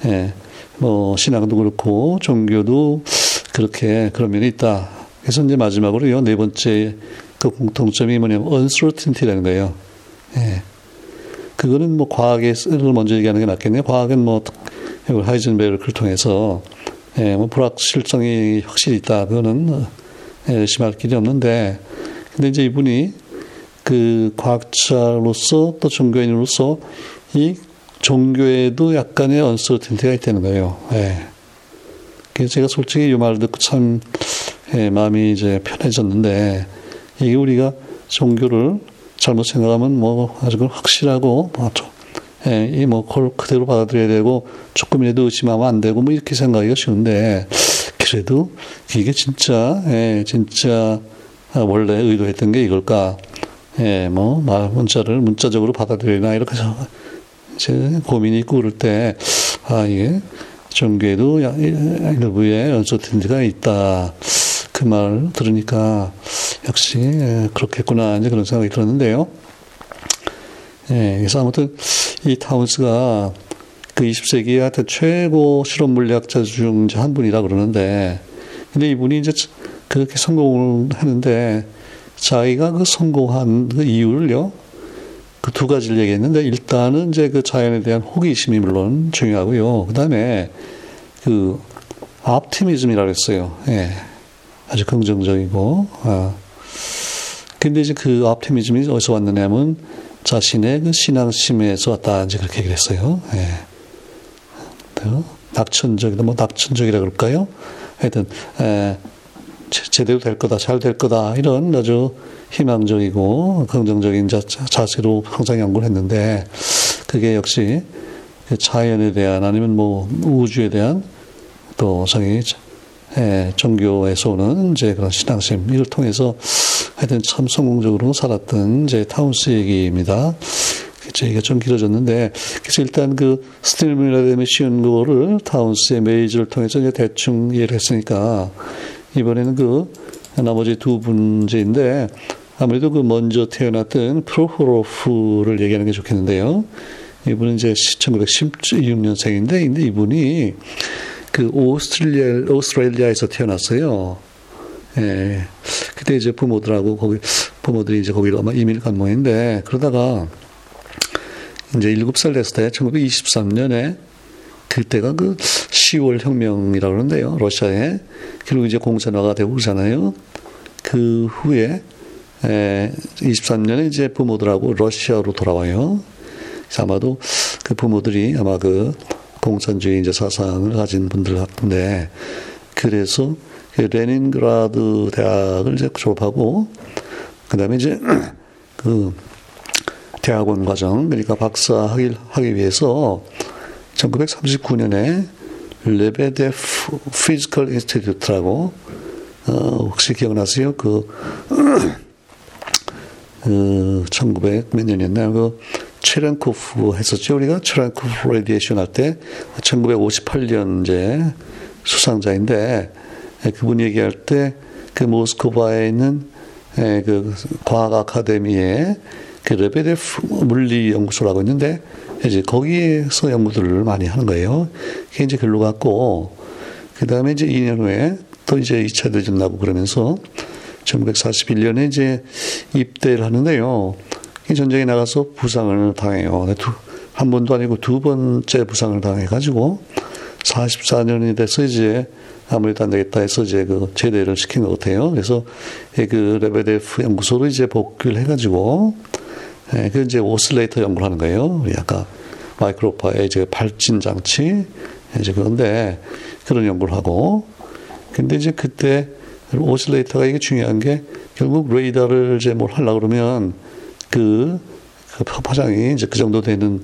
예. 뭐 신앙도 그렇고 종교도 그렇게 그런 면이 있다. 그래서 이제 마지막으로 요, 네 번째 그 공통점이 뭐냐면 uncertainty라는 거예요. 예. 그거는 뭐 과학을 먼저 얘기하는 게 낫겠네요. 과학은 뭐 하이젠베르크를 통해서 예, 뭐 불확실성이 확실히 있다. 그거는 예, 의심할 길이 없는데, 근데 이제 이분이 그 과학자로서 또 종교인으로서 이 종교에도 약간의 언서틴티가 있다는 거예요. 예. 그래서 제가 솔직히 이말 듣고 참 예, 마음이 이제 편해졌는데 이게 우리가 종교를 잘못 생각하면 뭐 아주 확실하고 뭐 예, 이뭐 그걸 그대로 받아들여야 되고 조금이라도 의심하면 안 되고 뭐 이렇게 생각하기가 쉬운데 그래도 이게 진짜 예, 진짜 원래 의도했던 게 이걸까 예, 뭐, 말, 문자를 문자적으로 받아들이나, 이렇게 해서, 이제 고민이 있고 그럴 때, 아, 이게, 종교에도 일부에 언서틴지가 있다. 그 말 들으니까, 역시, 예, 그렇겠구나, 이제 그런 생각이 들었는데요. 예, 그래서 아무튼, 이 타운스가 그 20세기의 하여튼 최고 실험 물리학자 중 한 분이라 그러는데, 근데 이분이 이제 그렇게 성공을 하는데, 자기가 그 성공한 그 이유를요, 그 두 가지를 얘기했는데, 일단은 이제 그 자연에 대한 호기심이 물론 중요하고요. 그 다음에 그, optimism이라고 했어요. 예. 아주 긍정적이고, 아. 근데 이제 그 optimism이 어디서 왔느냐면, 자신의 그 신앙심에서 왔다, 이제 그렇게 얘기를 했어요. 예. 낙천적이다, 뭐 낙천적이라 그럴까요? 하여튼, 에, 제대로 될 거다, 잘 될 거다, 이런 아주 희망적이고 긍정적인 자, 자세로 항상 연구를 했는데, 그게 역시 그 자연에 대한 아니면 뭐 우주에 대한 또 자기 예, 종교에서 오는 이제 그런 신앙심 이를 통해서 하여튼 참 성공적으로 살았던 이제 타운스 얘기입니다. 얘기가 좀 길어졌는데 그래서 일단 그 stimulated emission 거를 타운스의 메이저를 통해서 이제 대충 이해를 했으니까 이번에는 그 나머지 두 문제인데 아무래도 그 먼저 태어났던 프로호로프를 얘기하는 게 좋겠는데요. 이분은 이제 1916년생인데, 근데 이분이 그 오스트레일리아, 오스트레일리아에서 태어났어요. 예. 그때 이제 부모들하고 거기, 부모들이 이제 거기로 아마 이민을 간 모양인데, 그러다가 이제 7살 됐을 때 1923년에 그때가 그 10월 혁명이라고 그러는데요. 러시아에. 그리고 이제 공산화가 되고 그러잖아요. 그 후에 에, 23년에 이제 부모들하고 러시아로 돌아와요. 아마도 그 부모들이 아마 그 공산주의 이제 사상을 가진 분들 같은데 그래서 그 레닌그라드 대학을 이제 졸업하고 그다음에 이제 그 대학원 과정 그러니까 박사 하기, 하기 위해서 1939년에 레베데프 Physical Institute라고 어, 혹시 기억나세요? 그, 그, 1900 몇 년이었나요? 그, 체렌코프 했었죠. 우리가 체렌코프 radiation 할 때 1958년 이제 수상자인데 그분 얘기할 때 그 모스크바에 있는 그 과학 아카데미에 그 레베데프 물리 연구소라고 있는데 이제 거기에서 연구들을 많이 하는 거예요. 그게 이제 글로 갔고 그 다음에 이제 2년 후에 또 이제 2차 대전 나고 그러면서 1941년에 이제 입대를 하는데요. 전쟁에 나가서 부상을 당해요. 두, 한 번도 아니고 두 번째 부상을 당해가지고 44년이 돼서 이제 아무래도 안 되겠다 해서 이제 그 제대를 시킨 것 같아요. 그래서 그 레베데프 연구소로 이제 복귀를 해가지고 예, 그 이제 oscillator 연구를 하는 거예요. 우리 아까 마이크로파의 이제 발진 장치 이제 그런데 그런 연구를 하고 근데 이제 그때 oscillator가 이게 중요한 게 결국 레이더를 이제 뭘 하려 그러면 그, 그 파장이 이제 그 정도 되는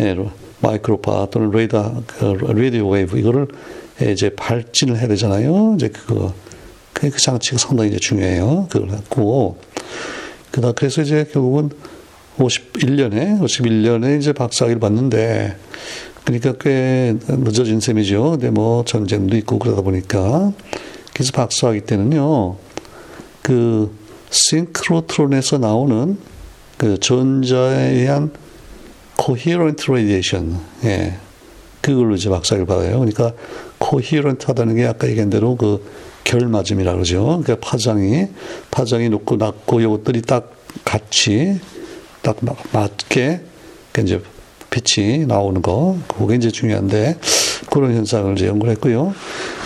예, 마이크로파 또는 레이더, 그 radio wave 이거를 예, 이제 발진을 해야 되잖아요. 이제 그거 그, 그 장치가 상당히 이제 중요해요. 그걸 갖고 그다 그래서 이제 결국은 51년에 51년에 이제 박사학위를 받는데 그러니까 꽤 늦어진 셈이죠. 근데 뭐 전쟁도 있고 그러다 보니까 그래서 박사학위 때는요 그 싱크로트론에서 나오는 그 전자에 의한 coherent radiation, 예. 그걸로 이제 박사를 받아요. 그러니까 coherent 하다는 게 아까 얘기한 대로 그 결맞음이라 그러죠. 그러니까 파장이, 파장이 높고 낮고 이것들이 딱 같이 딱 맞게 이제 빛이 나오는 거. 그게 이제 중요한데 그런 현상을 이제 연구를 했고요.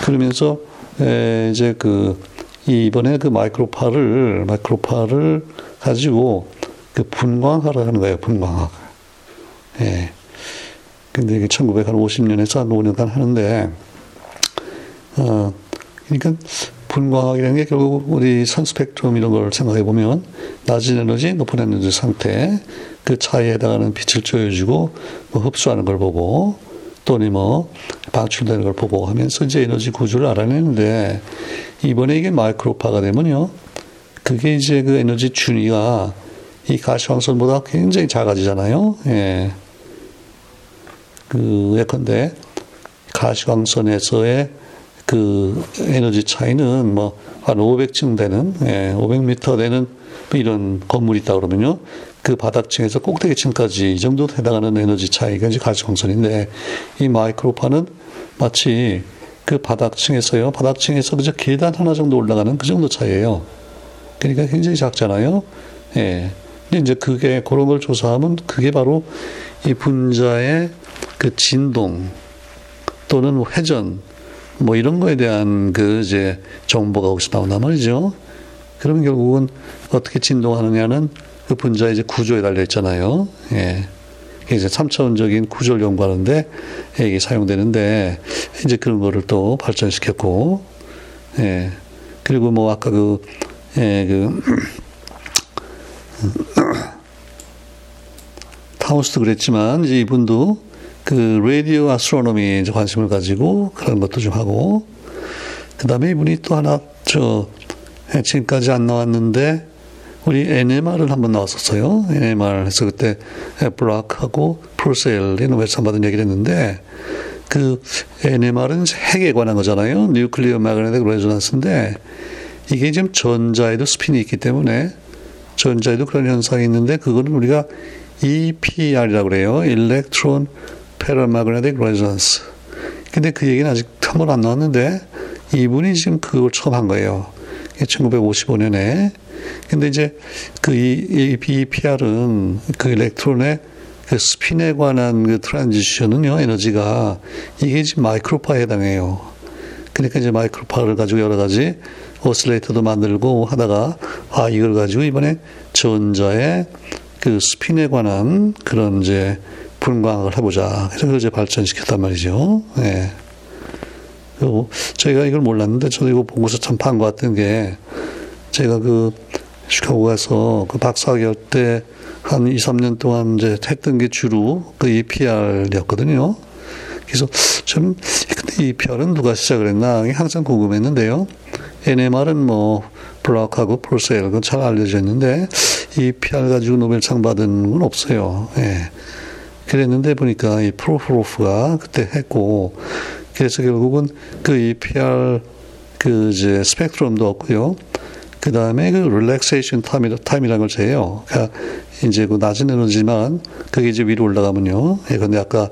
그러면서 에 이제 그 이번에 그 마이크로파를 마이크로파를 가지고 그 분광학을 하는 거예요, 분광학. 예. 근데 이게 1950년에서 한 5년간 하는데, 어, 그러니까 분광학이라는 게 결국 우리 선 스펙트럼 이런 걸 생각해 보면 낮은 에너지, 높은 에너지 상태, 그 차이에 해당하는 빛을 조여주고 뭐 흡수하는 걸 보고 또는 뭐 방출되는 걸 보고 하면서 이제 에너지 구조를 알아내는데 이번에 이게 마이크로파가 되면요. 그게 이제 그 에너지 준위가 이 가시광선보다 굉장히 작아지잖아요. 예. 그 예컨대 가시광선에서의 그 에너지 차이는 뭐 한 500층 되는 예, 500m 되는 이런 건물이 있다 그러면요. 그 바닥층에서 꼭대기층까지 이 정도 해당하는 에너지 차이가 이제 가시광선인데 이 마이크로파는 마치 그 바닥층에서요. 바닥층에서 그저 계단 하나 정도 올라가는 그 정도 차이예요. 그러니까 굉장히 작잖아요. 예. 근데 이제 그게 그런 걸 조사하면 그게 바로 이 분자의 그 진동 또는 회전 뭐 이런 거에 대한 그 이제 정보가 거기서 나온단 말이죠. 그러면 결국은 어떻게 진동하느냐는 그 분자의 이제 구조에 달려 있잖아요. 예. 이제 3차원적인 구조를 연구하는데 이게 사용되는데 이제 그런 거를 또 발전시켰고, 예. 그리고 뭐 아까 그, 예, 그, 타우스도 그랬지만 이제 이분도 그 라디오 아스트로노미에 이제 관심을 가지고 그런 것도 좀 하고 그다음에 이분이 또 하나 저 지금까지 안 나왔는데 우리 NMR을 한번 나왔었어요. NMR 해서 그때 블로흐하고 퍼셀이 노벨상 받은 얘기를 했는데 그 NMR은 핵에 관한 거잖아요. nuclear magnetic resonance인데 이게 지금 전자에도 스핀이 있기 때문에 전자에도 그런 현상이 있는데 그거는 우리가 EPR이라고 그래요. Electron Paramagnetic Resonance. 근데 그 얘기는 아직 한 번 안 나왔는데 이분이 지금 그걸 처음 한 거예요. 1955년에. 근데 이제 그 EPR은 그 일렉트론의 그 스핀에 관한 그 트랜지션은요, 에너지가 이게 지금 마이크로파에 해당해요. 그러니까 이제 마이크로파를 가지고 여러 가지 오슬레이터도 만들고 하다가 아, 이걸 가지고 이번에 전자의 그 스핀에 관한 그런 이제 분광을 해보자. 그래서 이제 발전시켰단 말이죠. 예. 그리고 저희가 이걸 몰랐는데 저도 이거 보고서 참판것 같은 게 제가 그 시카고 가서 그 박사학위 때 한 2, 3년 동안 이제 했던 게 주로 그 EPR이었거든요. 그래서 저는 근데 EPR은 누가 시작을 했나 항상 궁금했는데요. NMR은 뭐 블락하고 프로셀 그건 잘 알려져 있는데 EPR 가지고 노벨상 받은 건 없어요. 예. 그랬는데 보니까 이 프로호로프가 그때 했고 그래서 결국은 그 EPR 그 이제 스펙트럼도 얻고요. 그 다음에 그 relaxation time이, time이라는 걸 재요. 그러니까 이제 그 낮은 에너지만 그게 이제 위로 올라가면요. 예, 근데 아까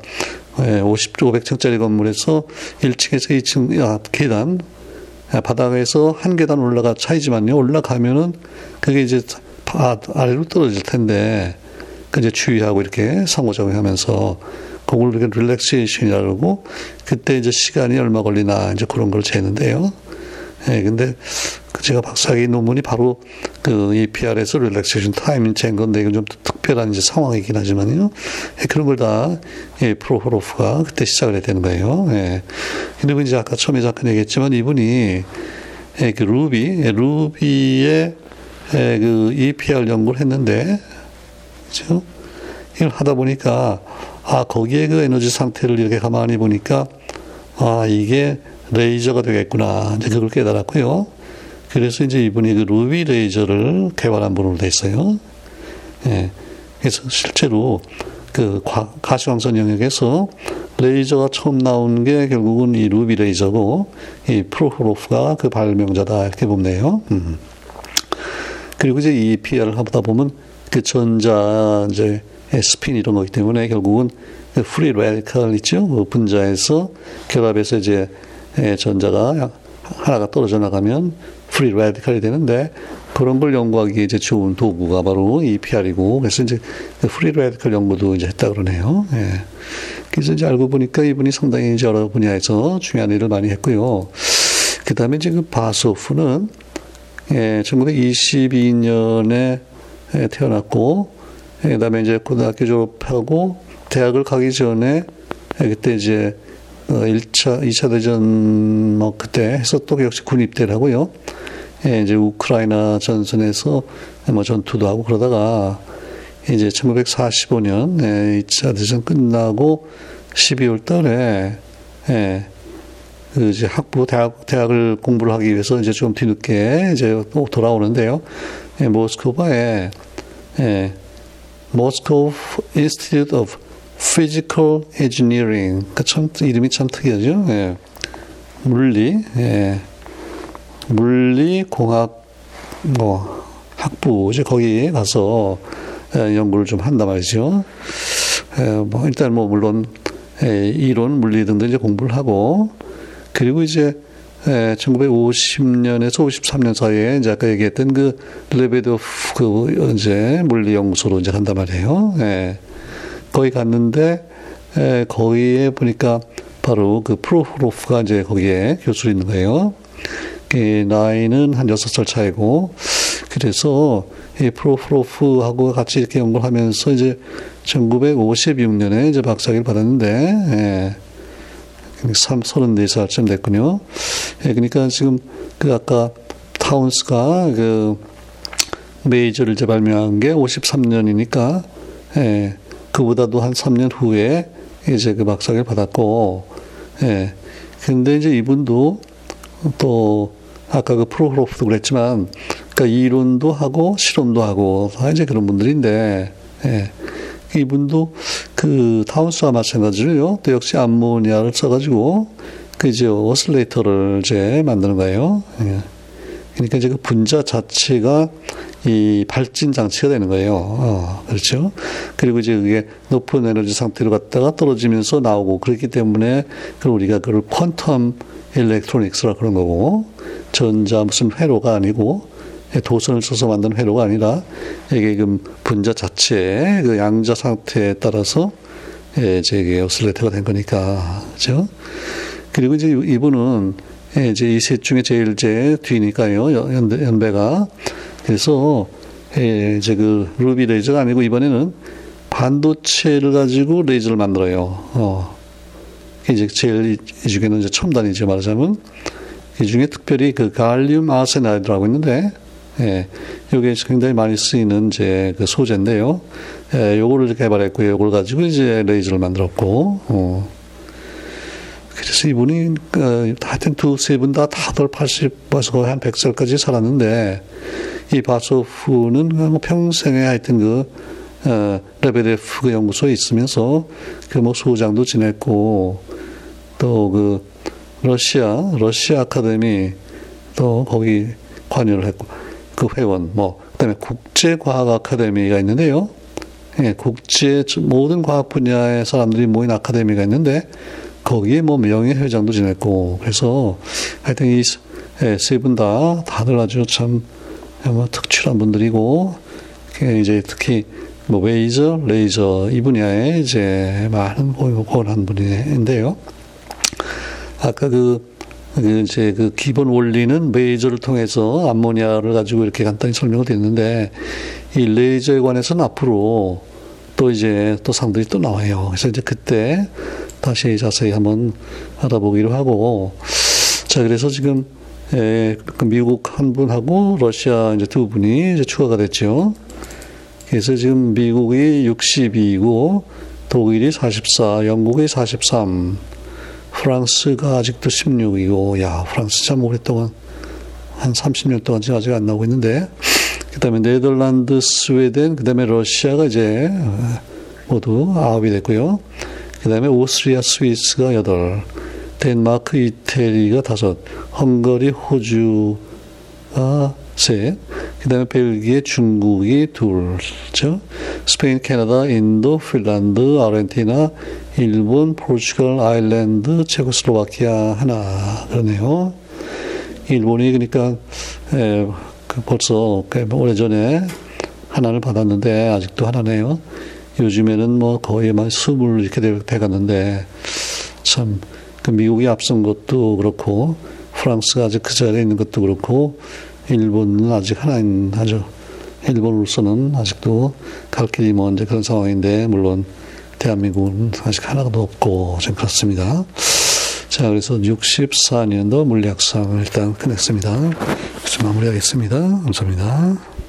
50, 500층짜리 건물에서 1층에서 2층, 아, 계단, 바닥에서 한 계단 올라가 차이지만요. 올라가면은 그게 이제 아래로 떨어질 텐데, 그 이제 주위하고 이렇게 상호작용 하면서 그걸 이렇게 relaxation이라고 그때 이제 시간이 얼마 걸리나 이제 그런 걸 재는데요. 예, 근데 그 제가 박사학위 논문이 바로 그 EPR에서 relaxation time인 잰 건데 이건 좀 특별한 이제 상황이긴 하지만요. 예, 그런 걸 다 예, 프로호로프가 그때 시작을 해야 되는 거예요. 예. 그리고 이제 아까 처음에 잠깐 얘기했지만 이분이 예, 그 루비, 예, 루비의 예, 그 EPR 연구를 했는데, 그죠? 이걸 하다 보니까, 아, 거기에 그 에너지 상태를 이렇게 가만히 보니까, 아, 이게 레이저가 되겠구나. 이제 그걸 깨달았고요. 그래서 이제 이분이 그 루비 레이저를 개발한 분으로 돼 있어요. 예. 그래서 실제로 그 가시광선 영역에서 레이저가 처음 나온 게 결국은 이 루비 레이저고 이 프로호로프가 그 발명자다 이렇게 보네요. 음. 그리고 이제 EPR을 하다 보면 그 전자 이제 스핀 이런 거기 때문에 결국은 그 free radical 있죠. 그 분자에서 결합해서 이제 전자가 하나가 떨어져 나가면 free radical이 되는데 그런 걸 연구하기 이제 좋은 도구가 바로 EPR이고 그래서 이제 그 free radical 연구도 이제 했다 그러네요. 예. 그래서 이제 알고 보니까 이분이 상당히 이제 여러 분야에서 중요한 일을 많이 했고요. 그 다음에 이제 그 바소프는 예, 1922년에 태어났고, 예, 그 다음에 이제 고등학교 졸업하고 대학을 가기 전에 예, 그때 이제 1차, 어, 2차 대전 뭐 그때 해서 또 역시 군 입대를 하고요. 예, 이제 우크라이나 전선에서 뭐 전투도 하고 그러다가 이제 1945년 예, 2차 대전 끝나고 12월 달에 예, 그 이제 학부 대학 대학을 공부를 하기 위해서 이제 좀 뒤늦게 이제 또 돌아오는데요. 예, 모스크바에 예, Moscow Institute of Physical Engineering. 그 참, 이름이 참 특이하죠. 예. 물리, 예. 물리 공학, 뭐, 학부, 이제 거기에 가서 예, 연구를 좀 한단 말이죠. 예, 뭐, 일단 뭐, 물론, 예, 이론, 물리 등등 이제 공부를 하고, 그리고 이제 예, 1950년에서 53년 사이에 이제 아까 얘기했던 그 레베도프 그 이제 물리 연구소로 이제 간단 말이에요. 예. 거기 갔는데 에, 거기에 보니까 바로 그 프로프로프가 이제 거기에 교수로 있는 거예요. 그 나이는 한 여섯 살 차이고 그래서 이 프로프로프하고 같이 이렇게 연구를 하면서 이제 1956년에 이제 박사학위를 받았는데 예. 34살쯤 됐군요. 예, 그러니까 지금 그 아까 타운스가 그 메이저를 이제 발명한 게 53년이니까 예, 그보다도 한 3년 후에 이제 그 박사를 받았고, 예. 근데 이제 이분도 또 아까 그 프로그로프도 그랬지만, 그러니까 이론도 하고 실험도 하고 다 이제 그런 분들인데, 예. 이분도 그 타운스와 마찬가지로요. 또 역시 암모니아를 써가지고 그 이제 오슬레이터를 이제 만드는 거예요. 예. 그러니까 이제 그 분자 자체가 이 발진 장치가 되는 거예요. 어, 그렇죠. 그리고 이제 그게 높은 에너지 상태로 갔다가 떨어지면서 나오고 그렇기 때문에 그 우리가 그걸 퀀텀 일렉트로닉스라 그런 거고 전자 무슨 회로가 아니고 도선을 써서 만든 회로가 아니라 이게 그 분자 자체의 그 양자 상태에 따라서 예, 이제 이게 오슬레이터가 된 거니까 그렇죠. 그리고 이제 이분은 예, 이제 이 셋 중에 제일 제 뒤니까요 연배, 연배가 그래서 예, 이제 그 루비 레이저가 아니고 이번에는 반도체를 가지고 레이저를 만들어요. 어. 이제 제일 이 중에는 이제 첨단이죠 말하자면 이 중에 특별히 그 갈륨 아세나이드라고 있는데 예, 요게 굉장히 많이 쓰이는 이제 그 소재인데요. 예, 요거를 개발했고 요걸 가지고 이제 레이저를 만들었고 어. 그래서 이분이 어, 하여튼 두 세 분 다 다들 80에서 거의 한 100살까지 살았는데 이 바소프는 뭐 평생에 하여튼 그 어, 레베데프 그 연구소에 있으면서 그 뭐 소장도 지냈고 또 그 러시아 러시아 아카데미 또 거기 관여를 했고 그 회원 뭐 그 다음에 국제과학 아카데미가 있는데요. 예, 국제 모든 과학 분야의 사람들이 모인 아카데미가 있는데 거기에 뭐 명예 회장도 지냈고 그래서 하여튼 이 세 분 다 다들 아주 참 뭐 특출한 분들이고 이제 특히 뭐 메이저, 레이저 이 분야에 이제 많은 공헌한 분인데요. 아까 그, 그 이제 그 기본 원리는 레이저를 통해서 암모니아를 가지고 이렇게 간단히 설명을 드렸는데 이 레이저에 관해서는 앞으로 또 이제 또 상들이 또 나와요. 그래서 이제 그때 다시 자세히 한번 알아보기로 하고 자 그래서 지금 예, 그 미국 한 분하고 러시아 이제 두 분이 이제 추가가 됐죠. 그래서 지금 미국이 62이고 독일이 44, 영국이 43, 프랑스가 아직도 16이고 야 프랑스 참 오랫동안 한 30년 동안 지금 아직 안 나오고 있는데 그 다음에 네덜란드, 스웨덴, 그 다음에 러시아가 이제 모두 아홉이 됐고요. 그 다음에 오스트리아, 스위스가 여덟. 덴마크, 이태리가 다섯, 헝가리, 호주가 셋, 그 다음에 벨기에, 중국이 둘, 죠 스페인, 캐나다, 인도, 핀란드, 아르헨티나, 일본, 포르투갈, 아일랜드, 체코슬로바키아 하나 그러네요. 일본이 그러니까 에, 그 벌써 오래전에 하나를 받았는데 아직도 하나네요. 요즘에는 뭐 거의 막 스물 이렇게 돼, 갔는데 참 그 미국이 앞선 것도 그렇고 프랑스가 아직 그 자리에 있는 것도 그렇고 일본은 아직 하나인 아주 일본으로서는 아직도 갈 길이 먼 그런 상황인데 물론 대한민국은 아직 하나도 없고 좀 그렇습니다. 자 그래서 64년도 물리학상 일단 끝냈습니다. 마무리하겠습니다. 감사합니다.